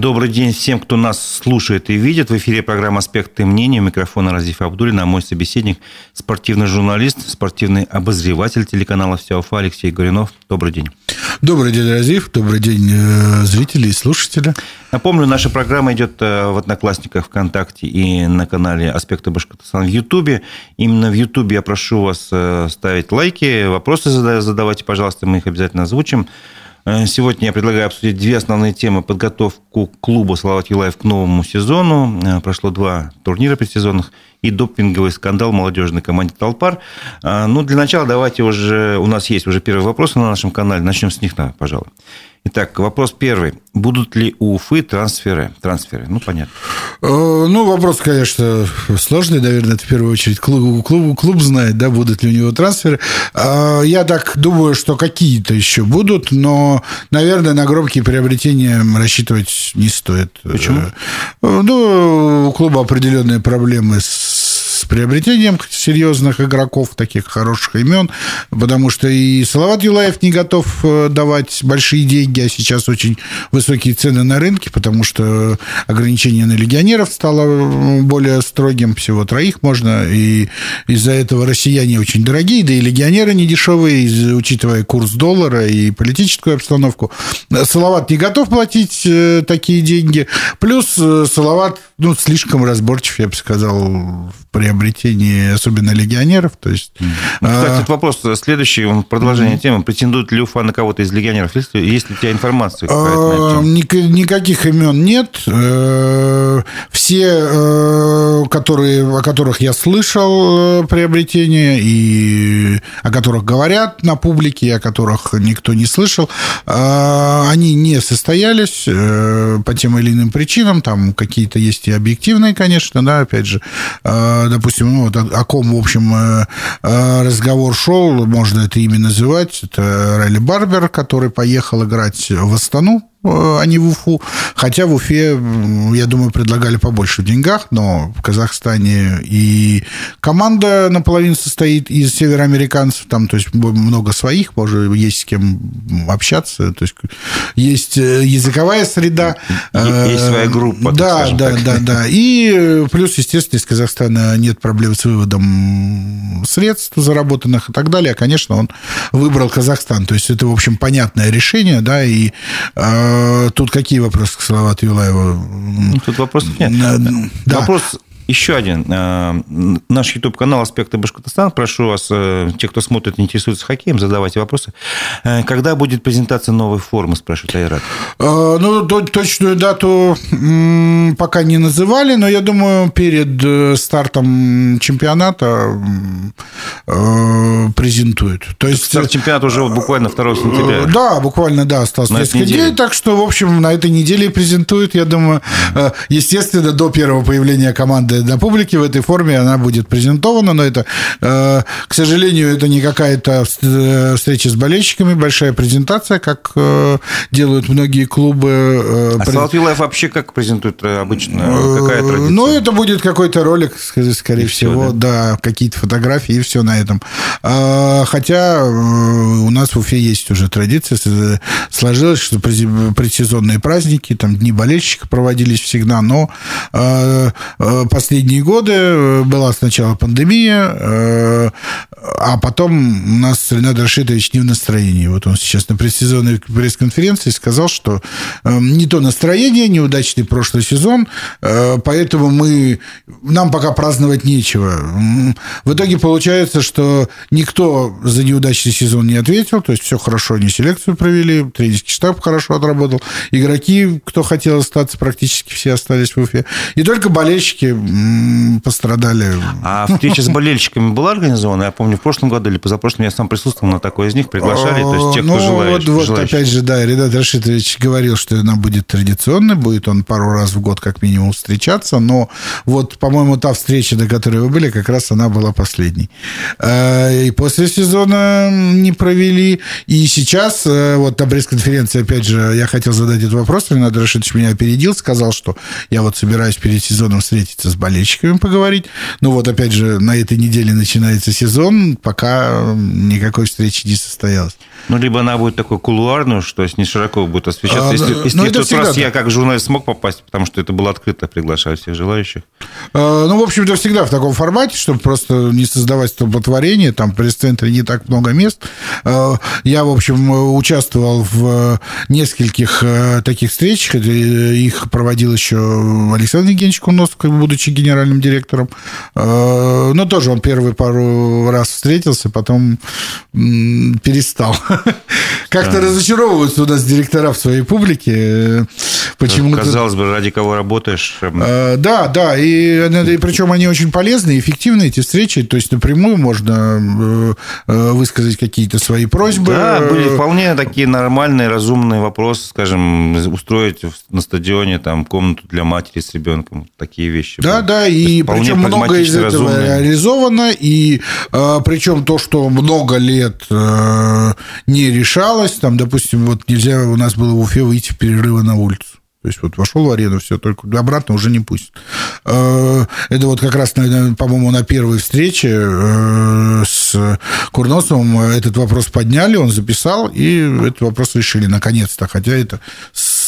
Добрый день всем, кто нас слушает и видит. В эфире программа «Аспекты мнения». У микрофона Разиф Абдулина, мой собеседник, спортивный журналист, спортивный обозреватель телеканала «Вся Уфа» Алексей Горинов. Добрый день. Добрый день, Разиф. Добрый день, э, зрители и слушатели. Напомню, наша программа идет э, в Одноклассниках, ВКонтакте и на канале «Аспекты Башкортостана» в Ютубе. Именно в Ютубе я прошу вас э, ставить лайки, вопросы задавайте, пожалуйста, мы их обязательно озвучим. Э, сегодня я предлагаю обсудить две основные темы. Подготовку клуба «Салават Юлаев» к новому сезону. Э, прошло два турнира предсезонных и допинговый скандал молодежной команде «Толпар». Э, ну, для начала давайте уже... У нас есть уже первые вопросы на нашем канале. Начнем с них, пожалуй. Итак, вопрос первый. Будут ли у Уфы трансферы? Трансферы, ну, понятно. Э, ну, вопрос, конечно, сложный, наверное, это в первую очередь клуб, клуб, клуб знает, да, будут ли у него трансферы. А, я так думаю, что какие-то еще будут, но, наверное, на громкие приобретения рассчитывать не стоит. Почему? Э, ну, у клуба определенные проблемы с с приобретением серьезных игроков, таких хороших имен, потому что и Салават Юлаев не готов э, давать большие деньги, а сейчас очень высокие цены на рынке, потому что ограничение на легионеров стало более строгим, всего троих можно, и из-за этого россияне очень дорогие, да и легионеры не дешевые, учитывая курс доллара и политическую обстановку. Салават не готов платить э, такие деньги, плюс э, Салават ну, слишком разборчив, я бы сказал, в приобретении, особенно легионеров. То есть, ну, кстати, а... вопрос следующий, продолжение mm-hmm. темы. Претендует ли Уфа на кого-то из легионеров? Есть есть ли у тебя информация? А, никаких имен нет. Э, все, э, которые, о которых я слышал э, приобретения и о которых говорят на публике, о которых никто не слышал, они не состоялись по тем или иным причинам. Там какие-то есть и объективные, конечно, да, опять же, а, допустим, ну, о, ком, в общем, э, э, разговор шел, можно это имя называть, это Райли Барбер, который поехал играть в Астану, а не в Уфу. Хотя в Уфе, я думаю, предлагали побольше в деньгах, но в Казахстане и команда наполовину состоит из североамериканцев, там, то есть много своих, может, есть с кем общаться, то есть есть э, языковая среда. Есть своя группа. Да, да, так. да, да. И плюс, естественно, из Казахстана нет проблем с выводом средств заработанных и так далее. Конечно, он выбрал Казахстан. То есть это, в общем, понятное решение, да, и э, а, тут какие вопросы к Салавату Юлаеву? Тут вопросов нет. Да. Вопрос еще один. Э, наш YouTube-канал «Аспекты Башкортостана». Прошу вас, э, те, кто смотрит интересуется хоккеем, задавайте вопросы. Э, когда будет презентация новой формы, спрашивает Айрат? Ну, точную дату пока не называли, но я думаю, перед стартом чемпионата презентуют. То есть... Старт чемпионата уже буквально 2 сентября. Да, буквально, да, осталось несколько дней. Так что, в общем, на этой неделе презентуют, я думаю, естественно, до первого появления команды для публики в этой форме она будет презентована, но это, э, к сожалению, это не какая-то э, встреча с болельщиками, большая презентация, как э, делают многие клубы. А Салат вообще как презентует обычно? Какая традиция? Ну, это будет какой-то ролик, скорее и всего, все, да, да какие-то фотографии и все на этом. А, хотя у нас в Уфе есть уже традиция, сложилось, что предсезонные праздники, там дни болельщика проводились всегда, но последние годы э, была сначала пандемия, э, а потом у нас Ренат Рашидович не в настроении. Вот он сейчас на предсезонной пресс-конференции сказал, что э, не то настроение, неудачный прошлый сезон, поэтому мы, нам пока праздновать нечего. В итоге получается, что никто за неудачный сезон не ответил, то есть все хорошо, они селекцию провели, тренерский штаб хорошо отработал, игроки, кто хотел остаться, практически все остались в Уфе. И только болельщики пострадали. А встреча с болельщиками была организована? Я помню, в прошлом году или позапрошлом я сам присутствовал на такой из них, приглашали, то есть те, кто ну, желает. Вот, вот опять же, да, Ренат Рашидович говорил, что она будет традиционной, будет он пару раз в год как минимум встречаться, но вот, по-моему, та встреча, на которой вы были, как раз она была последней. А, и после сезона не провели, и сейчас, э, вот на пресс-конференции, опять же, я хотел задать этот вопрос, Ренат Рашидович меня опередил, сказал, что я вот собираюсь перед сезоном встретиться с болельщиками поговорить. Ну вот, опять же, на этой неделе начинается сезон, пока никакой встречи не состоялось. Ну, либо она будет такой кулуарную, что не широко будет освещаться. А, если если ну, в тот раз так. я как журналист смог попасть, потому что это было открыто, приглашаю всех желающих. А, ну, в общем-то, всегда в таком формате, чтобы просто не создавать столпотворение. Там в пресс-центре не так много мест. А, я, в общем, участвовал в нескольких э, таких встречах. Их проводил еще Александр Евгеньевич Кунос, будучи генеральным директором. А, но тоже он первый пару раз встретился, потом перестал. Как-то разочаровываются у нас директора в своей публике. Почему Казалось бы, ради кого работаешь. Эм. А, да, да, и, и причем они очень полезны, эффективны, эти встречи, то есть напрямую можно э, э, высказать какие-то свои просьбы. Да, были вполне такие нормальные, разумные вопросы, скажем, устроить на стадионе там комнату для матери с ребенком, такие вещи. Да, да, и причем много из этого разумные. реализовано, и э, причем то, что много лет не решалось, там, допустим, вот нельзя у нас было в Уфе выйти в перерывы на улицу. То есть вот вошел в арену, все, только обратно уже не пусть. Э, это вот как раз, по-моему, на первой встрече э, с Курносовым этот вопрос подняли, он записал, и этот вопрос решили наконец-то. Хотя это с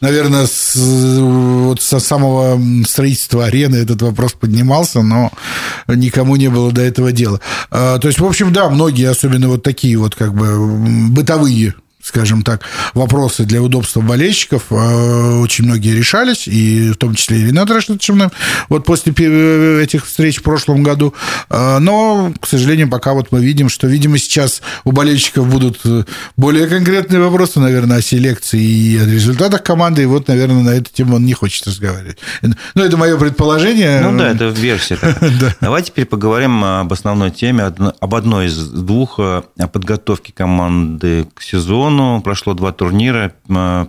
наверное, с, вот со самого строительства арены этот вопрос поднимался, но никому не было до этого дела. Э, то есть, в общем, да, многие, особенно вот такие вот как бы бытовые скажем так, вопросы для удобства болельщиков э, очень многие решались, и в том числе и Ренат Рашидовичевна вот после этих встреч в прошлом году. Э, но, к сожалению, пока вот мы видим, что, видимо, сейчас у болельщиков будут более конкретные вопросы, наверное, о селекции и о результатах команды, и вот, наверное, на эту тему он не хочет разговаривать. Ну, это мое предположение. Ну да, это версия. Давай теперь поговорим об основной теме, об одной из двух, о подготовке команды к сезону сезону прошло два турнира.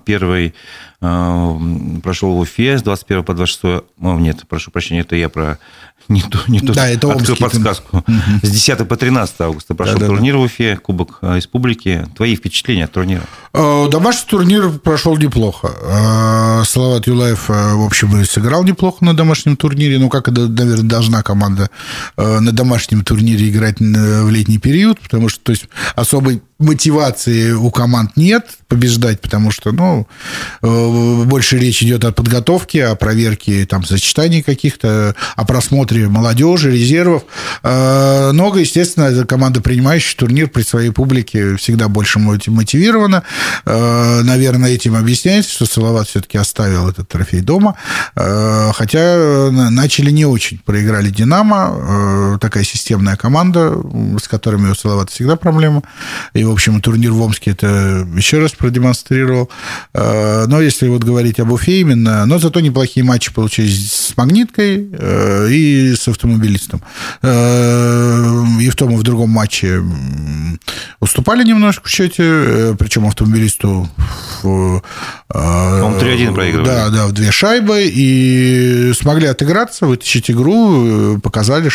Первый э, прошел в Уфе с 21 по 26... О, нет, прошу прощения, это я про не то, не то, да, это открыл подсказку. Угу. С 10 по 13 августа прошел да, турнир да. в Уфе, Кубок э, Республики. Твои впечатления от турнира? Э, домашний турнир прошел неплохо. Салават Юлаев, в общем, сыграл неплохо на домашнем турнире. Ну, как, наверное, должна команда на домашнем турнире играть в летний период, потому что то есть, особой мотивации у команд нет побеждать, потому что, ну, э, больше речь идет о подготовке, о проверке там сочетаний каких-то, о просмотре молодежи, резервов. Э, много, естественно, команда, принимающая турнир при своей публике, всегда больше мотивирована. Э, наверное, этим объясняется, что Салават все-таки оставил этот трофей дома. Хотя начали не очень. Проиграли «Динамо». Такая системная команда, с которыми у Салавата всегда проблема. И в общем, турнир в Омске это еще раз продемонстрировал. Э, но если вот говорить об Уфе именно, но зато неплохие матчи получились с «Магниткой» э, и с автомобилистом. Э, и в том, и в другом матче уступали немножко в счете, причем автомобилисту в... Он 3-1 проигрывали. Да, да, в две шайбы, и смогли отыграться, вытащить игру, показали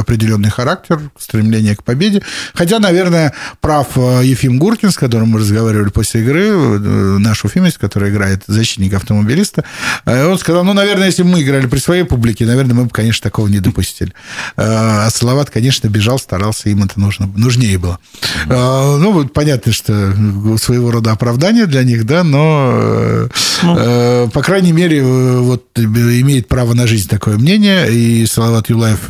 определенный характер, стремление к победе. Хотя, наверное, прав Э, Ефим Гуркин, с которым мы разговаривали после игры, э, наш уфимец, который играет защитник автомобилиста, э, он сказал, ну, наверное, если бы мы играли при своей публике, наверное, мы бы, конечно, такого не допустили. А Салават, конечно, бежал, старался, им это нужно, нужнее было. Ну, понятно, что своего рода оправдание для них, да, но, ну. по крайней мере, вот имеет право на жизнь такое мнение, и Салават Юлаев,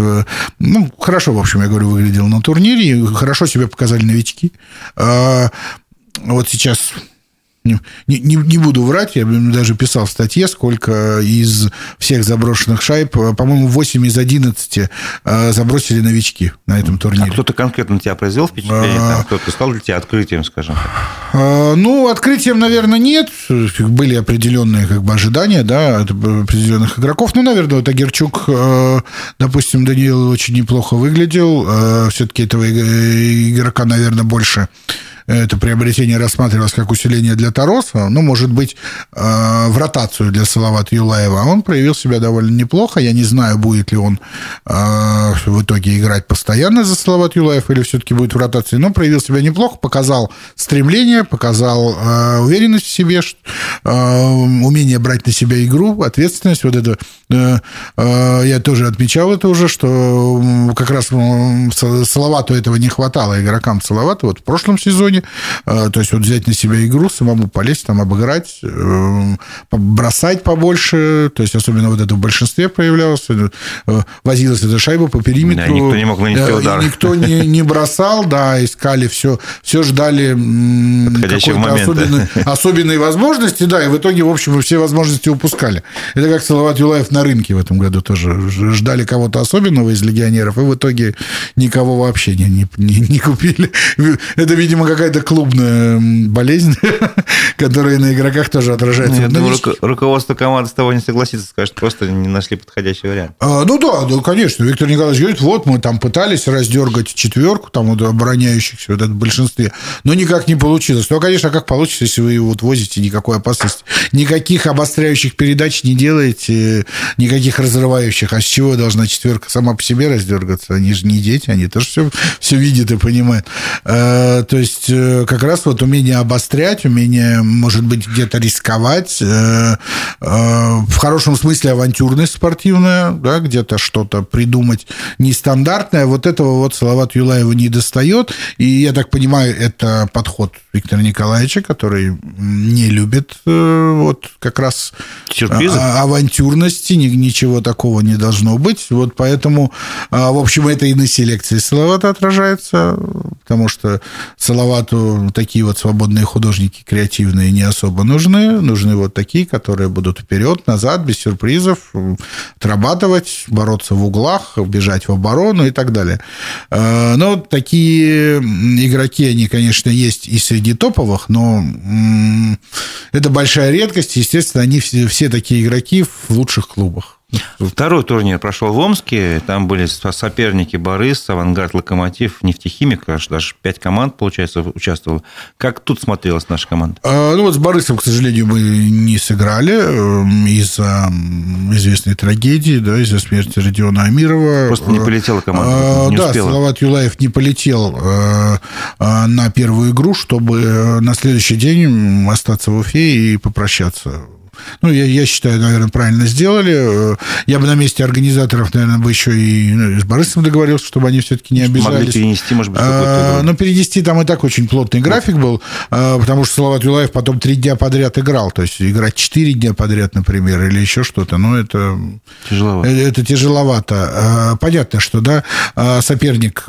ну, хорошо, в общем, я говорю, выглядел на турнире, хорошо себя показали новички. Вот сейчас не, не, не буду врать, я даже писал в статье, сколько из всех заброшенных шайб, по-моему, 8 из 11 а, забросили новички на этом турнире. А кто-то конкретно тебя произвел впечатление? А... Кто-то стал для тебя открытием, скажем? А, ну, открытием, наверное, нет. Были определенные как бы, ожидания да, от определенных игроков. Ну, наверное, вот Агерчук, а, допустим, Даниил очень неплохо выглядел. Все-таки этого игрока, наверное, больше это приобретение рассматривалось как усиление для Тароса, ну, может быть, э, в ротацию для Салавата Юлаева. Он проявил себя довольно неплохо. Я не знаю, будет ли он э, в итоге играть постоянно за Салават Юлаев или все-таки будет в ротации, но проявил себя неплохо, показал стремление, показал э, уверенность в себе, умение брать на себя игру, ответственность. Вот это я тоже отмечал это уже, что как раз Салавату этого не хватало игрокам Салавата вот в прошлом сезоне. То есть вот взять на себя игру, самому полезть, там обыграть, бросать побольше, то есть особенно вот это в большинстве проявлялось, э, возилась эта шайба по периметру. Да, никто не мог нанести удар. Никто не, не бросал, да, искали все, все ждали какой-то особенной, особенной возможности, да, и в итоге, в общем, все возможности упускали. Это как Салават Юлаев на рынке в этом году тоже. Ждали кого-то особенного из легионеров, и в итоге никого вообще не, не, не, купили. Это, видимо, какая-то клубная болезнь, которая на игроках тоже отражается. Ну, я думаю, руководство команды с тобой не согласится, скажет, просто не нашли подходящий вариант. А, ну да, да, конечно. Виктор Николаевич говорит, вот мы там пытались раздергать четверку, там вот обороняющихся вот это в большинстве, но никак не получилось. Ну, конечно, как получится, если вы его вот возите, никакой опасности. Никаких обостряющих передач не делаете, никаких разрывающих. А с чего должна четверка сама по себе раздергаться? Они же не дети, они тоже все, все видят и понимают. А, то есть, э, как раз вот умение обострять, умение, может быть, где-то рисковать, э, э, в хорошем смысле авантюрность спортивная, да, где-то что-то придумать нестандартное. Вот этого вот Салават Юлаева не достает. И, я так понимаю, это подход Виктора Николаевича, который не любит вот как раз Сюрпризы? А, авантюрности, ничего такого не должно быть. Вот поэтому, а, в общем, это и на селекции Салавата отражается, потому что Салавату такие вот свободные художники креативные не особо нужны. Нужны вот такие, которые будут вперед, назад, без сюрпризов, отрабатывать, бороться в углах, бежать в оборону и так далее. А, но такие игроки, они, конечно, есть и среди топовых, но это большая редкость. Естественно, они все, все такие игроки в лучших клубах. Второй турнир прошел в Омске. Там были соперники Борис, Авангард, Локомотив, Нефтехимик. Даже пять команд, получается, участвовало. Как тут смотрелась наша команда? А, ну вот с Борисом, к сожалению, мы не сыграли эм, из-за известной трагедии, да, из-за смерти Родиона Амирова. Просто не полетела команда. А, не да, успела. Салават Юлаев не полетел э, э, на первую игру, чтобы э, на следующий день остаться в Уфе и попрощаться ну, я, я считаю, наверное, правильно сделали. Я бы на месте организаторов, наверное, бы еще и ну, с Борисом договорился, чтобы они все-таки не обижались. Могли перенести, может быть, а, Но перенести там и так очень плотный график был, а, потому что Салават Юлаев потом три дня подряд играл. То есть играть четыре дня подряд, например, или еще что-то. Ну, это... Тяжеловато. Это, тяжеловато. А, понятно, что, да, соперник,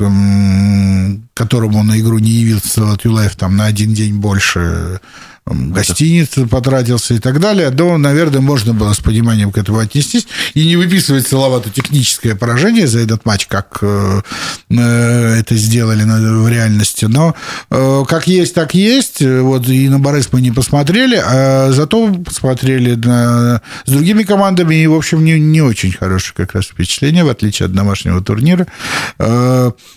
которому на игру не явился Салават Юлаев там на один день больше гостиницы потратился и так далее, то, наверное, можно было с пониманием к этому отнестись и не выписывать Салавату техническое поражение за этот матч, как э, э, это сделали в реальности. Но э, как есть, так есть. Вот и на Борис мы не посмотрели, а зато посмотрели на, с другими командами, и, в общем, не, не очень хорошее как раз впечатление, в отличие от домашнего турнира.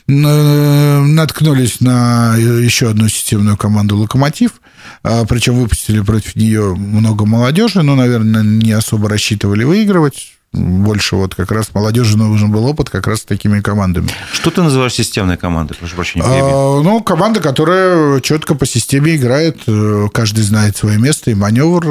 Наткнулись на еще одну системную команду «Локомотив», причем выпустили против нее много молодежи, но, наверное, не особо рассчитывали выигрывать больше вот как раз молодежи нужен был опыт как раз с такими командами. Что ты называешь системной командой? Прошу прощения. А, ну, команда, которая четко по системе играет, э, каждый знает свое место и маневр.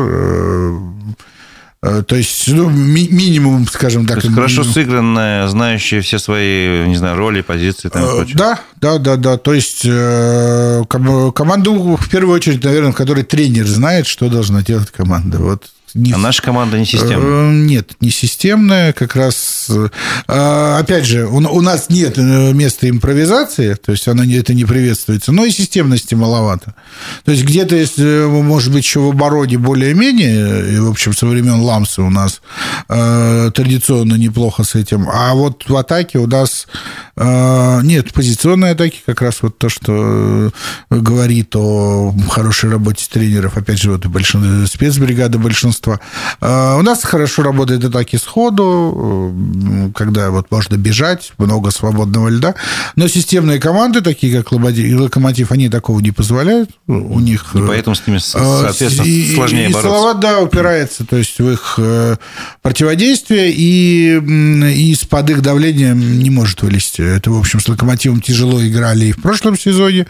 Э, то есть, ну, ми- минимум, скажем так. То есть хорошо сыгранная, знающая все свои, не знаю, роли, позиции там и э, прочее. Да, да, да, да. То есть э, команду, в первую очередь, наверное, в которой тренер знает, что должна делать команда. Вот не... А наша команда не системная? Нет, не системная. Как раз, опять же, у нас нет места импровизации, то есть она, это не приветствуется, но и системности маловато. То есть где-то, если, может быть, еще в обороне более-менее, и, в общем, со времен Ламса у нас э, традиционно неплохо с этим, а вот в атаке у нас А, нет, позиционные атаки как раз вот то, что говорит о хорошей работе тренеров, опять же, вот и большин... спецбригады большинства. А, у нас хорошо работает атаки сходу, когда вот можно бежать, много свободного льда, но системные команды, такие как Локомотив, они такого не позволяют, у них... И поэтому с ними, соответственно, и, сложнее и, бороться. Салават, да, упирается, то есть в их э, противодействие, и, и из-под их давления не может вылезти. Это, в общем, с Локомотивом тяжело играли и в прошлом сезоне.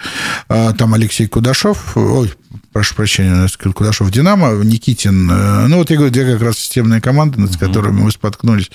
А, там Алексей Кудашов, ой, прошу прощения, Кудашов Динамо, Никитин. Э, ну, вот я говорю, две как раз системные команды, над которыми мы споткнулись.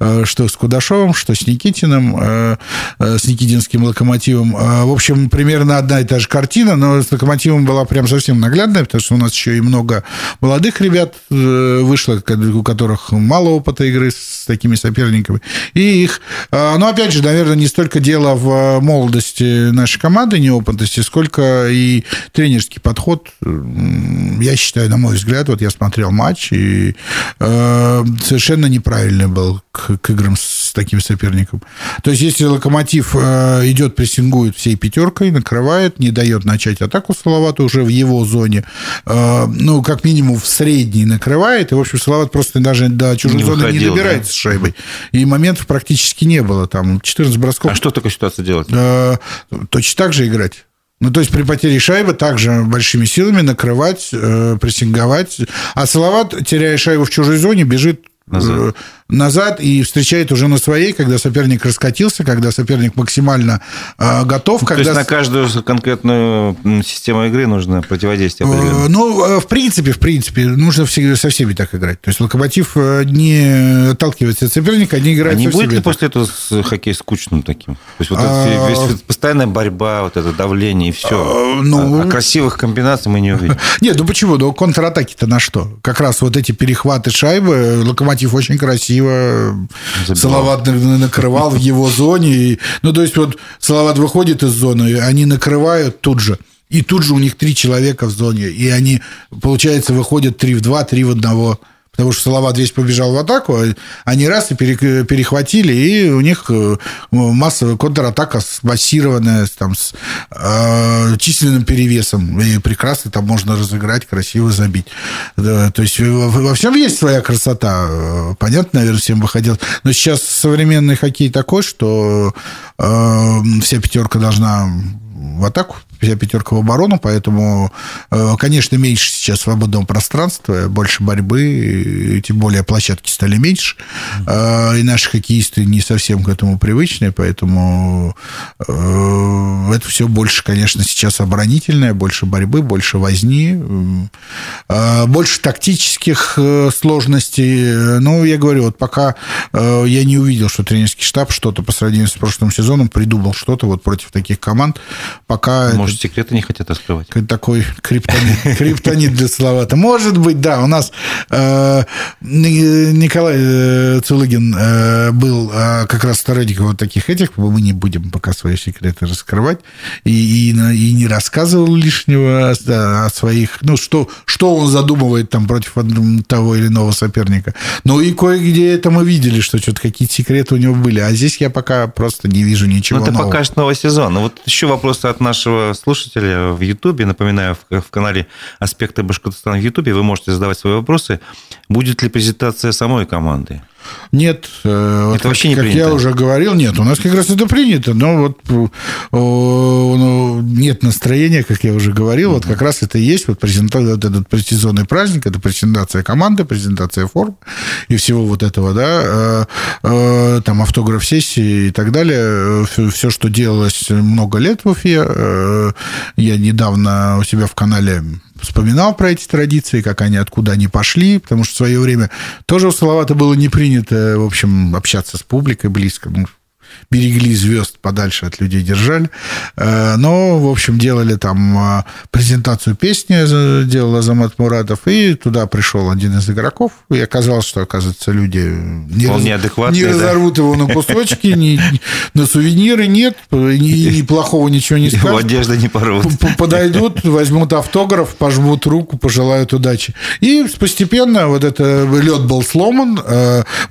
Э, что с Кудашовым, что с Никитиным, э, с Никитинским локомотивом. В общем, примерно одна и та же картина, но с локомотивом была прям совсем наглядная, потому что у нас еще и много молодых ребят вышло, у которых мало опыта игры с такими соперниками. И их... Но, опять же, наверное, не столько дело в молодости нашей команды, неопытности, сколько и тренерский подход я считаю, на мой взгляд, вот я смотрел матч, и э, совершенно неправильный был к, к играм с таким соперником. То есть, если Локомотив э, идет, прессингует всей пятеркой, накрывает, не дает начать атаку Салавату уже в его зоне, э, ну, как минимум в средней накрывает, и, в общем, Салават просто даже до чужой не зоны выходил, не добирается да? с шайбой. И моментов практически не было. Там 14 бросков. А что такая ситуация делать? Э, точно так же играть. Ну, то есть при потере шайбы также большими силами накрывать, э, прессинговать. А Салават, теряя шайбу в чужой зоне, бежит назад. Назад и встречает уже на своей, когда соперник раскатился, когда соперник максимально э, готов. То когда... есть на каждую конкретную систему игры нужно противодействие? Э, ну, э, в принципе, в принципе, нужно всегда со всеми так играть. То есть Локомотив э, не отталкивается от соперника, они играют а не будет ли так. после этого хоккей скучным таким? То есть вот а... весь, постоянная борьба, вот это давление и все. А, ну... а, а красивых комбинаций мы не увидим. Нет, ну почему? Ну контратаки-то на что? Как раз вот эти перехваты шайбы, Локомотив очень красиво красиво Забивал. Салават накрывал в его зоне. Ну, то есть, вот Салават выходит из зоны, они накрывают тут же. И тут же у них три человека в зоне. И они, получается, выходят три в два, три в одного потому что Салават весь побежал в атаку, а они раз и перехватили, и у них э, массовая контратака массированная, там, с э, численным перевесом, и прекрасно там можно разыграть, красиво забить. Да, то есть во, всем есть своя красота, э, понятно, наверное, всем бы хотелось, но сейчас современный хоккей такой, что э, вся пятерка должна в атаку, вся пятерка в оборону, поэтому, э, конечно, меньше сейчас свободного пространства, больше борьбы, тем более площадки стали меньше, э, и наши хоккеисты не совсем к этому привычны, поэтому э, это все больше, конечно, сейчас оборонительное, больше борьбы, больше возни, больше тактических сложностей. Ну, я говорю, вот пока я не увидел, что тренерский штаб что-то по сравнению с прошлым сезоном придумал что-то вот против таких команд, пока... Может, секреты не хотят раскрывать? Такой криптонит, криптонит для Салавата. Может быть, да. У нас э, Николай э, Цулыгин э, был э, как раз сторонником вот таких этих. Мы не будем пока свои секреты раскрывать. И, и, и не рассказывал лишнего о, о своих... Ну, что, что он задумывает там против того или иного соперника. Ну, и кое-где это мы видели, что что-то какие-то секреты у него были. А здесь я пока просто не вижу ничего Ну, это нового. покажет новый сезон. Вот еще вопрос от нашего слушателя в Ютубе. Напоминаю, в канале «Аспекты Башкортостана» в Ютубе вы можете задавать свои вопросы. Будет ли презентация самой команды? Нет, э, это вот вообще не как принято. я уже говорил, нет, у нас как раз это принято, но вот ну, нет настроения, как я уже говорил, mm-hmm. вот как раз это и есть вот, презентация, вот этот предсезонный праздник, это презентация команды, презентация форм и всего вот этого, да, э, э, там автограф сессии и так далее, все, что делалось много лет в Уфе, я недавно у себя в канале вспоминал про эти традиции, как они, откуда они пошли, потому что в свое время тоже у Салавата было не принято, в общем, общаться с публикой близко. Ну, берегли звезд подальше от людей держали. Э, но, в общем, делали там э, презентацию песни, э, делал Азамат Муратов, и туда пришел один из игроков, и оказалось, что, оказывается, люди не, раз... не разорвут его на кусочки, ни, на сувениры нет, ни плохого ничего не скажут. одежда не порвут. Подойдут, возьмут автограф, пожмут руку, пожелают удачи. И постепенно вот это лед был сломан,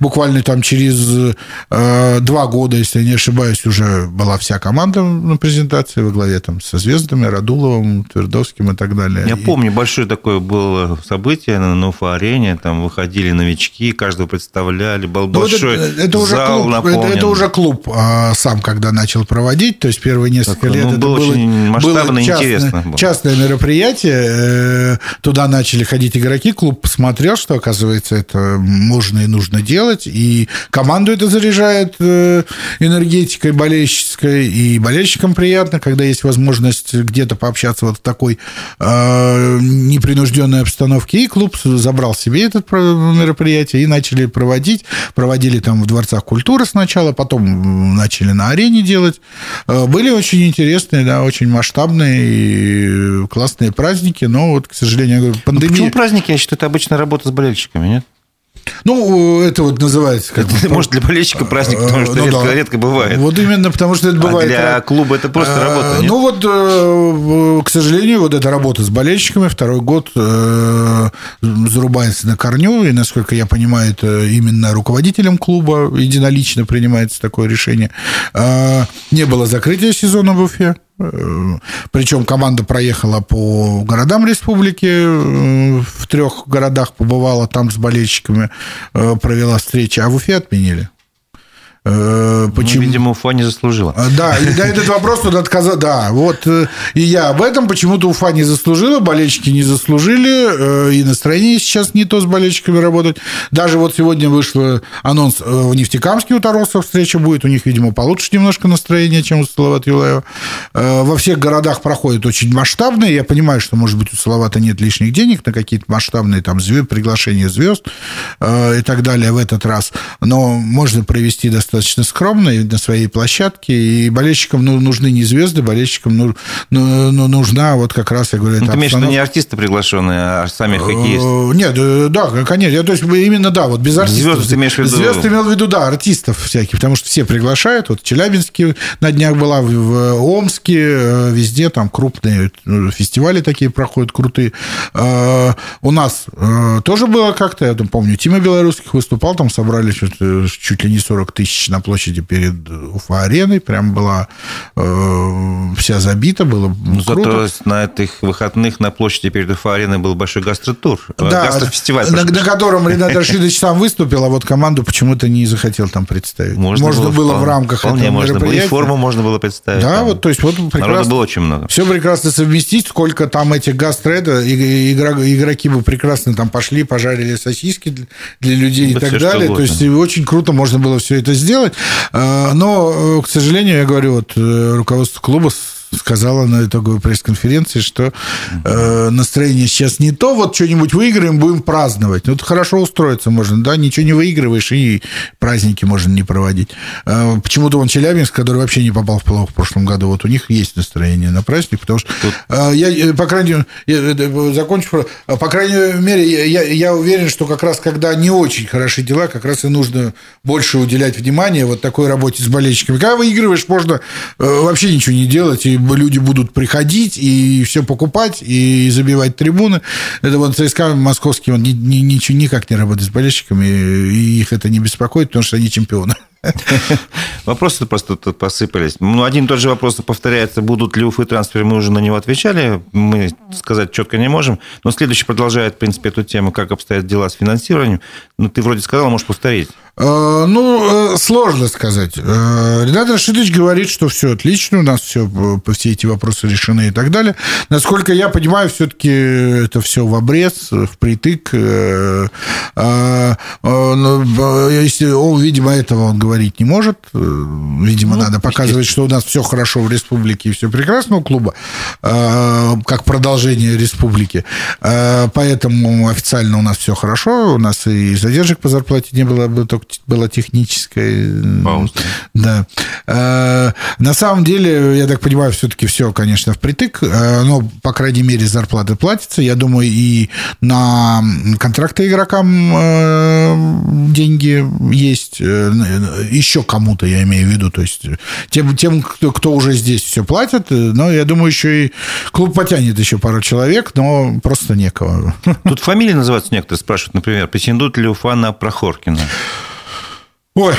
буквально там через два года, если если я не ошибаюсь, уже была вся команда на презентации во главе там со звездами, Радуловым, Твердовским и так далее. Я и... помню, большое такое было событие на Уфа-арене, там выходили новички, каждого представляли, был ну, большой это, это уже зал клуб, наполнен. Это, это уже клуб а, сам, когда начал проводить, то есть первые несколько так, лет ну, это было, было очень масштабно было частное, интересно. Было. Частное мероприятие, э, туда начали ходить игроки, клуб посмотрел, что, оказывается, это можно и нужно делать, и команду это заряжает э, энергетикой болельщической, и болельщикам приятно, когда есть возможность где-то пообщаться вот в такой э, непринужденной обстановке, и клуб забрал себе это мероприятие и начали проводить, проводили там в дворцах культуры сначала, потом начали на арене делать, э, были очень интересные, да, очень масштабные, классные праздники, но вот, к сожалению, ну, пандемия... Ну, почему праздники? Я считаю, это обычно работа с болельщиками, нет? Ну, это вот называется... Как это, может, для болельщика праздник, потому что ну, редко, да. редко бывает. Вот именно потому, что это бывает... А для клуба это просто а, работа, нет? Ну, вот, э, к сожалению, вот эта работа с болельщиками второй год э, зарубается на корню, и, насколько я понимаю, это именно руководителем клуба единолично принимается такое решение. А, не было закрытия сезона в Уфе. Причем команда проехала по городам республики, э, в трех городах побывала, там с болельщиками э, провела встречи, а в Уфе отменили. Э, почему? Ну, видимо, Уфа не заслужила. А, да, и да, этот вопрос тут отказал. Да, вот э, и я об этом. Почему-то Уфа не заслужила, болельщики не заслужили, э, и настроение сейчас не то с болельщиками работать. Даже вот сегодня вышел анонс в Нефтекамске у Таросов встреча будет. У них, видимо, получше немножко настроение, чем у Салавата Юлаева. Во всех городах проходит очень масштабные. Я понимаю, что, может быть, у Салавата нет лишних денег на какие-то масштабные там звезд, приглашения звезд и так далее в этот раз. Но можно провести достаточно достаточно скромный на своей площадке, и болельщикам ну, нужны не звезды, болельщикам ну, ну, ну, нужна вот как раз, я говорю, ну, Ты имеешь в виду не артисты приглашенные, а сами хоккеисты? Э, нет, э, да, конечно. То есть именно, да, вот без артистов. Звезды ты имеешь в виду? Звезды имел в виду, да, артистов всяких, потому что все приглашают. Вот в Челябинске на днях была, в Омске, э, везде там крупные фестивали такие проходят, крутые. У нас тоже было как-то, я помню, Тима Белорусских выступал, там собрали чуть ли не 40 тысяч тысяч на площади перед Уфа-ареной. Прям была э, вся забита, было ну, круто. Зато на этих выходных на площади перед Уфа-ареной был большой гастротур. Э, да, гастрофестиваль. На, на котором Ренат Рашидович сам выступил, а вот команду почему-то не захотел там представить. Можно, можно было, было вполне, в рамках вполне этого можно мероприятия. Было. И форму можно было представить. Да, там. вот, то есть вот прекрасно. Было очень много. Все прекрасно совместить, сколько там этих гастреда, игроки бы прекрасно там пошли, пожарили сосиски для людей да и так далее. То есть очень круто можно было все это сделать сделать. А, но, э, к сожалению, я говорю, вот э, руководство клуба сказала на итоговой пресс-конференции, что э, настроение сейчас не то, вот что-нибудь выиграем, будем праздновать. Ну, это хорошо устроиться можно, да, ничего не выигрываешь, и праздники можно не проводить. Э, почему-то он Челябинск, который вообще не попал в плохо в прошлом году, вот у них есть настроение на праздник, потому что э, я, э, по крайней мере, я, э, закончу, по крайней мере, я, я уверен, что как раз когда не очень хороши дела, как раз и нужно больше уделять внимание вот такой работе с болельщиками. Когда выигрываешь, можно э, вообще ничего не делать, и люди будут приходить и все покупать, и забивать трибуны. Это вот ЦСКА московский, он ни, ни, ничего никак не работает с болельщиками, и их это не беспокоит, потому что они чемпионы. Вопросы просто тут посыпались. Ну, один и тот же вопрос повторяется. Будут ли Уфы трансферы? Мы уже на него отвечали. Мы сказать четко не можем. Но следующий продолжает, в принципе, эту тему, как обстоят дела с финансированием. Ну, ты вроде сказал, можешь повторить. Э, ну, э, сложно сказать. Э, Ренат Рашидович говорит, что все отлично, у нас все, все эти вопросы решены и так далее. Насколько я понимаю, все-таки это все в обрез, впритык. Если он, видимо, этого он говорить не может. Видимо, ну, надо показывать, что у нас все хорошо в республике и все прекрасно у клуба, как продолжение республики. Поэтому официально у нас все хорошо, у нас и задержек по зарплате не было, только была техническая. Пауза. Да. Э, на самом деле, я так понимаю, все-таки все, конечно, впритык, э, но, по крайней мере, зарплаты платятся. Я думаю, и на контракты игрокам э, деньги есть. Еще кому-то, я имею в виду. То есть тем, тем кто, кто уже здесь все платит, но я думаю, еще и клуб потянет еще пару человек, но просто некого. Тут фамилии называются некоторые, спрашивают, например, претендует ли Уфа на Прохоркина? Ой,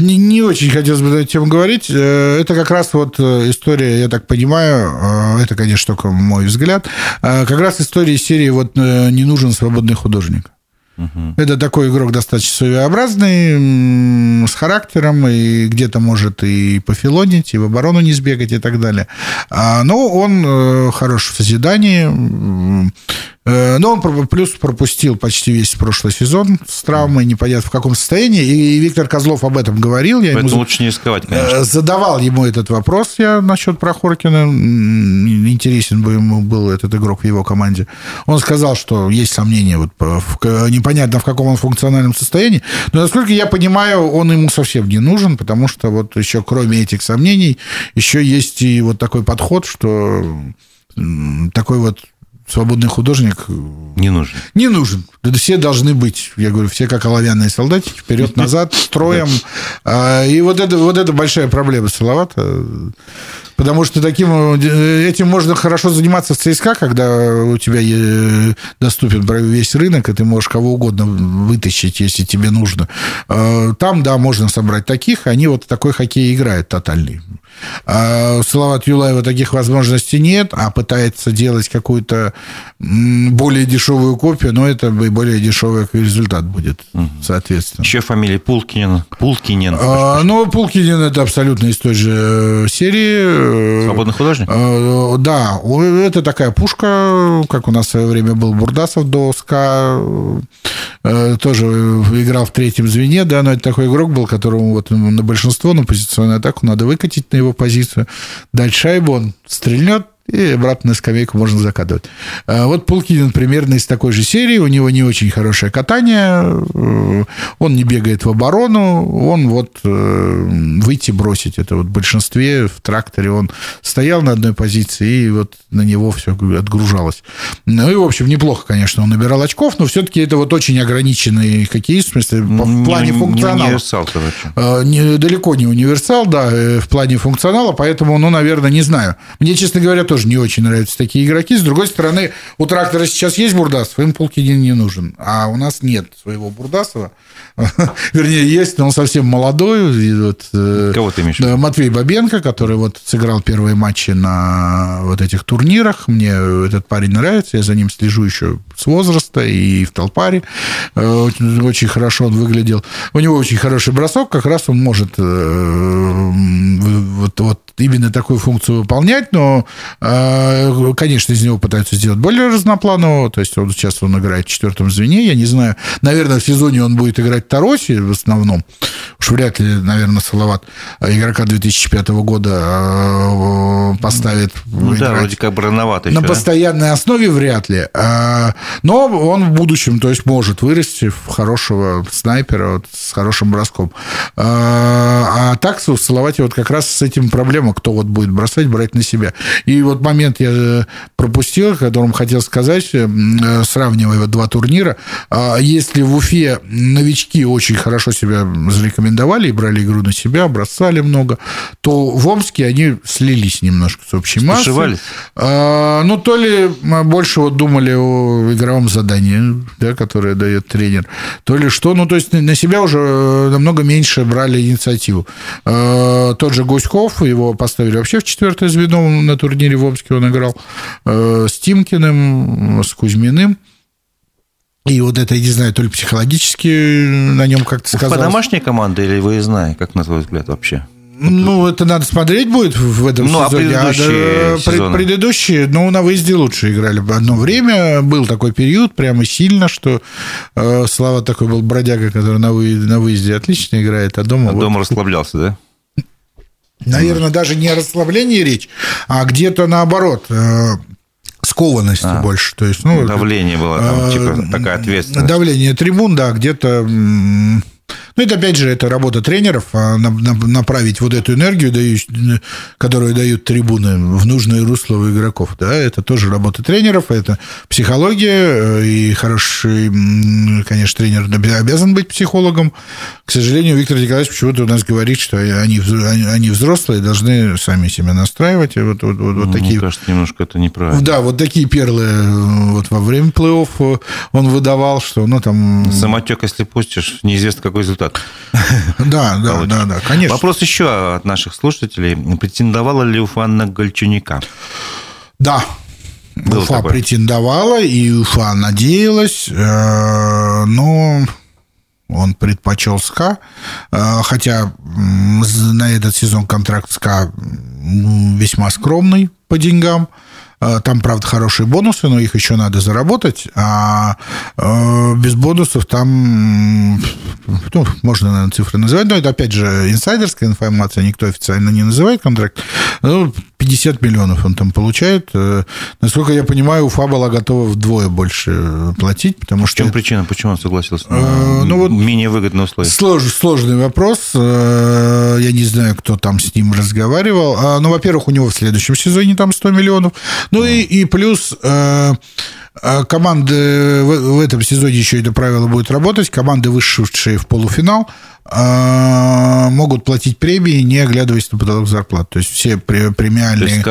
не, не очень хотелось бы на эту тему говорить. Э, это как раз вот э, история, я так понимаю, это, конечно, только мой взгляд, как раз история серии вот «Не нужен свободный художник». Угу. Это такой игрок достаточно своеобразный, с характером, и где-то может и пофилонить, и в оборону не сбегать, и так далее. А, но он хорош в созидании, Э, но он плюс пропустил почти весь прошлый сезон с травмой, непонятно в каком состоянии. И Виктор Козлов об этом говорил. Я Поэтому ему лучше не рисковать, конечно. Э, задавал ему этот вопрос я насчет Прохоркина. Интересен бы ему был этот игрок в его команде. Он сказал, что есть сомнения, вот в, непонятно в каком он функциональном состоянии. Но, насколько я понимаю, он ему совсем не нужен, потому что вот еще кроме этих сомнений, еще есть и вот такой подход, что такой вот свободный художник... Не нужен. Не нужен. Все должны быть, я говорю, все как оловянные солдатики, вперед-назад, строем. А, и вот это, вот это большая проблема Салавата. Потому что таким, э, этим можно хорошо заниматься в ЦСКА, когда у тебя э, доступен весь рынок, и ты можешь кого угодно вытащить, если тебе нужно. А, там, да, можно собрать таких, они вот такой хоккей играют тотальный. А у Салавата Юлаева таких возможностей нет, а пытается делать какую-то более дешевую копию, но это более дешевый результат будет, соответственно. Еще фамилия Пулкинин. Пулкинин. А, ну, Пулкинин это абсолютно из той же э, серии. Свободный художник? А, да, это такая пушка, как у нас в свое время был Бурдасов до СКА, э, тоже играл в третьем звене, да, но это такой игрок был, которому вот на большинство, на позиционную атаку надо выкатить на его позицию, дать шайбу, он стрельнет, и обратно на скамейку можно закатывать. А вот Пулкинин примерно из такой же серии, у него не очень хорошее катание, э, он не бегает в оборону, он вот э, выйти бросить, это вот в большинстве в тракторе он стоял на одной позиции, и вот на него все отгружалось. Ну и, в общем, неплохо, конечно, он набирал очков, но все-таки это вот очень ограниченный хоккеист, в смысле, в плане функционала. Не универсал, короче. А, не, далеко не универсал, да, э, в плане функционала, поэтому, ну, наверное, не знаю. Мне, честно говоря, тоже не очень нравятся такие игроки. С другой стороны, у трактора сейчас есть Бурдасов, им Пулкинин не нужен. А у нас нет своего Бурдасова. Вернее, есть, но он совсем молодой. И вот, э, Кого ты имеешь? Матвей Бабенко, который вот сыграл первые матчи на вот этих турнирах. Мне этот парень нравится, я за ним слежу еще с возраста и в Толпаре. Э, очень, очень хорошо он выглядел. У него очень хороший бросок, как раз он может э, вот, вот именно такую функцию выполнять, но, конечно, из него пытаются сделать более разнопланового, то есть он сейчас он играет в четвертом звене, я не знаю, наверное, в сезоне он будет играть Тароси в основном, уж вряд ли, наверное, Салават игрока 2005 года э, поставит ну, да, вроде как бы рановато На еще, постоянной да? основе вряд ли, а, но он в будущем, то есть может вырасти в хорошего снайпера вот, с хорошим броском. А, а так в Салавате вот как раз с этим проблема, кто вот будет бросать, брать на себя. И вот момент я э, пропустил, которым хотел сказать, э, сравнивая вот два турнира, а если в Уфе новички очень хорошо себя зарекомендовали и брали игру на себя, бросали много, то в Омске они слились немножко с общей массой. А, ну, то ли больше вот думали о игровом задании, да, которое дает тренер, то ли что. Ну, то есть на себя уже э, намного меньше брали инициативу. Тот же Гуськов, его поставили вообще в четвертое звено на турнире в Омске он играл э, с Тимкиным, с Кузьминым. И вот это, я не знаю, то ли психологически на нем как-то сказалось. По домашней команде или выездная, как на твой взгляд вообще? Ну, это надо смотреть будет в этом ну, сезоне. А предыдущие, а, сезоны? предыдущие, ну, на выезде лучше играли. Одно время был такой период прямо сильно, что э, Слава такой был бродяга, который на выезде, на выезде отлично играет, а дома... А вот... дома расслаблялся, да? Наверное, даже не о расслаблении речь, а где-то наоборот э, скованности а, больше. То есть, ну, давление было там, э, типа такая ответственность. Давление трибун, да, где-то ну, это, опять же, это работа тренеров, а направить вот эту энергию, которую дают трибуны, в нужное русло у игроков. Да? Это тоже работа тренеров, это психология, э, и хороший, конечно, тренер обязан быть психологом. К сожалению, Виктор Николаевич почему-то у нас говорит, что они, они взрослые, должны сами себя настраивать. Вот, вот, вот, вот такие... Мне кажется, немножко это неправильно. Да, вот такие перлы э, вот во время плей-офф он выдавал, что ну там... Самотек, если пустишь, неизвестно, какой результат. Да, да, да, да, конечно. Вопрос еще от наших слушателей. Претендовала ли Уфа на Гольчуника? Да, Уфа претендовала, и Уфа надеялась, э, но он предпочел СКА, э, хотя на этот сезон контракт СКА весьма скромный по деньгам. Э, там, правда, хорошие бонусы, но их еще надо заработать. А э, без бонусов там, ну, можно, наверное, цифры называть, но это, опять же, инсайдерская информация, никто официально не называет контракт. Ну, 50 миллионов он там получает. Э, насколько я понимаю, Уфа была готова вдвое больше платить, потому что... В чем причина, почему он согласился на ну, вот менее выгодные условия? Слож, сложный вопрос. Я не знаю, кто там с ним разговаривал. Ну, во-первых, у него в следующем сезоне там 100 миллионов. Ну и, и плюс э, э, команды в, этом сезоне еще это правило будет работать. Команды, вышедшие в полуфинал, а, могут платить премии, не оглядываясь на потолок зарплат. То есть все премиальные есть,